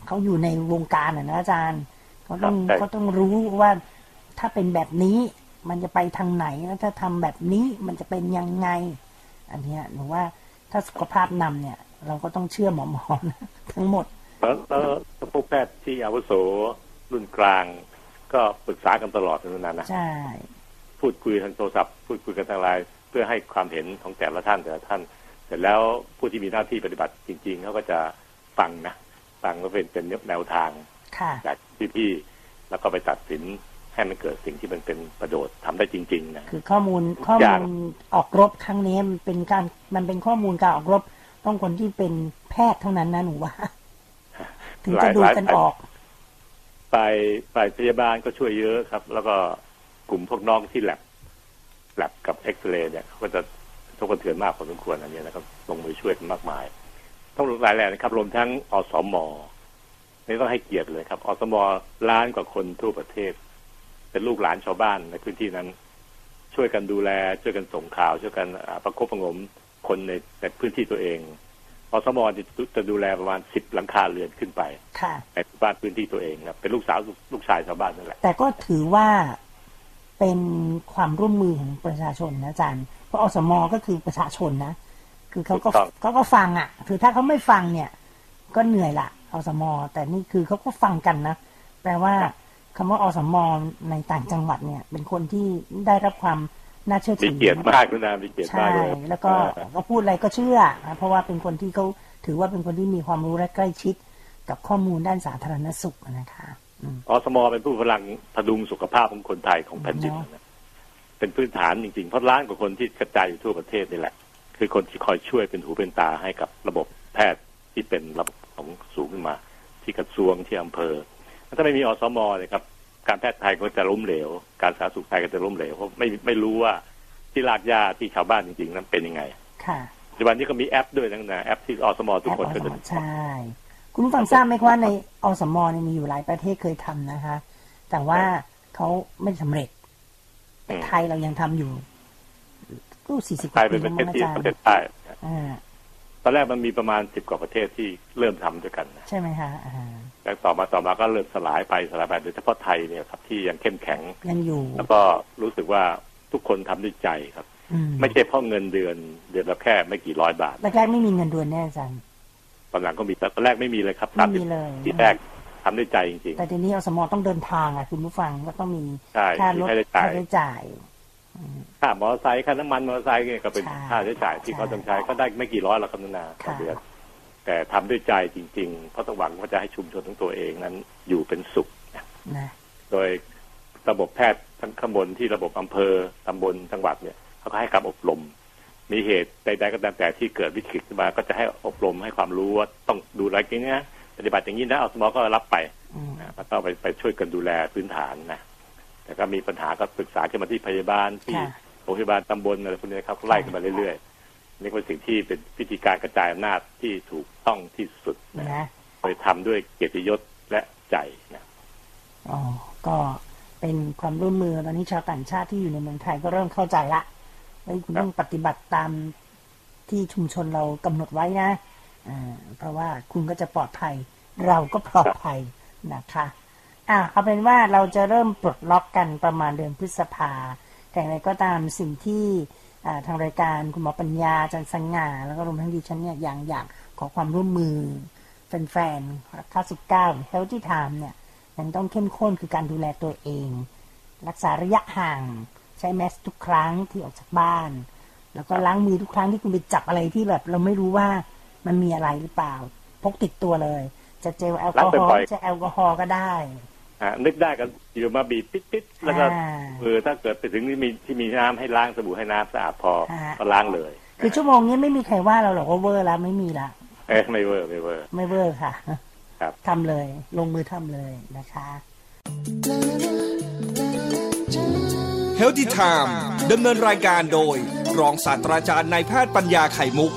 เขาอยู่ในวงการอะนะอาจารย์เขาต้องครับใช่เขาต้องรู้ว่าถ้าเป็นแบบนี้ มันจะไปทางไหนแล้วถ้าทำแบบนี้มันจะเป็นยังไง อันเนี้ยหนูว่าถ้าสุขภาพนำเนี่ย เราก็ต้องเชื่อหมอหมอนะทั้งหมดแล้วแล้วพวกแพทย์ที่อาวุโสรุ่นกลาง ก็ปรึกษากันตลอดนั่นนะนะใช่พูดคุยทางโทรศัพท์ พูดคุยกันทางไลน์เพื่อให้ความเห็นของแต่ละท่านแต่ละท่าน เสร็จแล้วผู้ที่มีหน้าที่ปฏิบัติจริง ๆเขาก็จะฟังนะฟังก็เป็นเป็นแนวทางค่ะจากพี่ๆแล้วก็ไปตัดสิน ให้มันเกิดสิ่งที่มันเป็นประโยชน์ทำได้จริงๆนะคือข้อมูลทุกข้ออมูย่างลออกรบครั้งนี้มันเป็นการมันเป็นข้อมูลการออกรบต้องคนที่เป็นแพทย์เท่านั้นนะหนูว่า ถึงจะดูกันออกฝ่ายฝ่ายพยาบาลก็ช่วยเยอะครับ แล้วก็กลุ่มพวกน้องที่แลบแลบกับเอ็กซเรย์เนี่ยเขาก็จะทุกกระเทือนมากพอสมควรอันนี้นะครับลงมือช่วยกันมากมาย ต้องหลายแหล่นะครับ รวมทั้งอสมนี่ต้องให้เกียรติเลยครับอสมล้านกว่าคนทั่วประเทศ เป็นลูกหลานชาวบ้านในพื้นที่นั้น ช่วยกันดูแล ช่วยกันส่งข่าว ช่วยกันอ่าประคบประหงมคนในในพื้นที่ตัวเองอสมจะจะดูแลประมาณสิบหลังคาเรือนขึ้นไปค่ะในบ้านพื้นที่ตัวเองครับเป็นลูกสาวลูกชายชาวบ้านนั่นแหละ แต่ก็ถือว่าเป็นความร่วมมือของประชาชนนะอาจารย์เพราะอสมก็คือประชาชนนะคือเขาก็ถูกต้องเขาก็ฟังอะ คือถ้าเขาไม่ฟังเนี่ย ก็เหนื่อยละอสม แต่นี่คือเขาก็ฟังกันนะแปลว่า คำว่าอสมในต่างจังหวัดเนี่ย เป็นคนที่ได้รับความน่าเชื่อมีถือเกียรติมากนะมีเกียรติใช่มากเลยแล้วก็เออก็พูดอะไรก็เชื่อนะเพราะว่าเป็นคนที่เขาถือว่าเป็นคนที่มีความรู้และใกล้ชิด กับข้อมูลด้านสาธารณสุขนะคะอืมอสมเป็นผู้พลังพดุงสุขภาพของคนไทยของแผ่นดินเนอะนะเป็นพื้นฐานจริงๆ เพราะล้านกว่าคนที่กระจายอยู่ทั่วประเทศนี่แหละ คือคนที่คอยช่วยเป็นหูเป็นตาให้กับระบบแพทย์ที่เป็นระบบของสูงขึ้นมา ที่กระทรวงที่อำเภอ ถ้าไม่มีอสมเนี่ยครับการแพทย์ไทยก็จะล้มเหลว การสาธารณสุขไทยก็จะล้มเหลวเพราะไม่ไม่รู้ว่าที่รากหญ้าที่ชาวบ้านจริงๆนั้นเป็นยังไง ค่ะปัจจุบันนี้ก็มีแอปด้วยนะนะแอปที่อสมทุกคนแอก็ปอจะสมใช่ คุณผู้ฟังทราบไหมว่าในอสมเนี่ยมีอยู่หลายประเทศเคยทำนะคะ แต่ว่าเขาไม่สำเร็จแต่ไทยเรายังทำอยู่ก็สี่สิบกไทว่ายปีเป็นปแล้วระเทมั้ศงอาจารที่ประย์เทศใต้อ่าตอนแรกมันมีประมาณสิบกว่าประเทศที่เริ่มทำด้วยกันนะใช่ไหมคะอ่า แต่ต่อมาต่อมาก็เริ่มสลายไปสลายไปโดยเฉพาะไทยเนี่ยครับที่ยังเข้มแข็งยังอยู่ แล้วก็รู้สึกว่าทุกคนทำด้วยใจครับอืมไม่ใช่เพราะเงินเดือนเดือนละแค่ไม่กี่ร้อยบาทแรกๆไม่มีเงินเดือนแน่อาจารย์ตอนหลังก็มีแต่ตอนแรกไม่มีเลยครับไม่มีเลยที่แรกทำด้วยใจจริงแต่ทีนี้อสมต้องเดินทางอะคุณผู้ฟังก็ต้องมีๆใช่ค่าที่รถค่าใช้จ่ายค่าใช้จ่ายค่ามอเตอร์ไซค์ค่าน้ำมันมอเตอร์ไซค์เนี่ยก็เป็นใช่ค่าใช้จ่ายที่เขาต้องใช้ก็ได้ไม่กี่ร้อยหรอกครับนานาต่อค่ะเดือน แต่ทำด้วยใจจริง ๆ เพราะต้องหวังว่าจะให้ชุมชนของตัวเองนั้นอยู่เป็นสุขนะโดยระบบแพทย์ทั้งข้างบนที่ระบบอำเภอตำบลจังหวัดเนี่ยเขาก็ให้การอบรม มีเหตุใดๆก็ตามแต่ที่เกิดวิกฤตขึ้นมา ก็จะให้อบรมให้ความรู้ว่าต้องดูอะไรอย่างนี้นะปฏิบัติอย่างนี้นะเอาสมอก็รับไปอืมนะก็ต้องไปไปช่วยกันดูแลพื้นฐานนะแต่ก็มีปัญหาก็ปรึกษากันมาที่พยาบาลที่ค่ะโรงพยาบาลตำบลอะไรพวกนี้ครับไล่กันมาเรื่อยๆ นี่เป็นสิ่งที่เป็นวิธีการกระจายอำนาจที่ถูกต้องที่สุดนะนะโดยทำด้วยเกียรติยศและใจนะอ๋อก็เป็นความร่วมมือตอนนี้ชาวต่างชาติที่อยู่ในเมืองไทยก็เริ่มเข้าใจละเฮ้ยคุณต้องปฏิบัติตามที่ชุมชนเรากำหนดไว้นะอ่าเพราะว่าคุณก็จะปลอดภัย เราก็ปลอดภัยนะคะอะเอาเป็นว่าเราจะเริ่มปลดล็อกกันประมาณเดือนพฤษภาแต่อย่างไรก็ตามสิ่งที่อ่า ทางรายการคุณหมอปัญญาอาจันสังงาแล้วก็รวมทั้งดิฉันเนี่ยอย่างอยากขอความร่วมมือแฟนๆข้าสิบเก้าเฮลที่ไทม์เนี่ยยังต้องเข้มข้นคือการดูแลตัวเอง รักษาระยะห่างใช้แมสทุกครั้งที่ออกจากบ้าน แล้วก็ล้างมือทุกครั้งที่คุณไปจับอะไรที่แบบ เราไม่รู้ว่ามันมีอะไรหรือเปล่า พกติดตัวเลย จะเจลแอลกอฮอล้างบ่อยๆจะแอลกอฮอล์ก็ได้อะ นึกได้ก็อยู่มาบีบปิดๆแล้วก็อ่าเออถ้าเกิดไปถึงที่มีที่มีน้ำให้ล้างสบู่ให้น้ำสะอาดพอฮะก็ล้างเลย คือชั่วโมงนี้ไม่มีใครว่าเราหรอกว่าเวอร์แล้วไม่มีละเอ้ยไม่เวอร์ไม่เวอร์ไม่เวอร์ค่ะ ครับทำเลย ลงมือทำเลยนะคะ h e a l t h y Time ดำเนินรายการโดย รองศาสตราจารย์นายแพทย์ปัญญาไข่มุก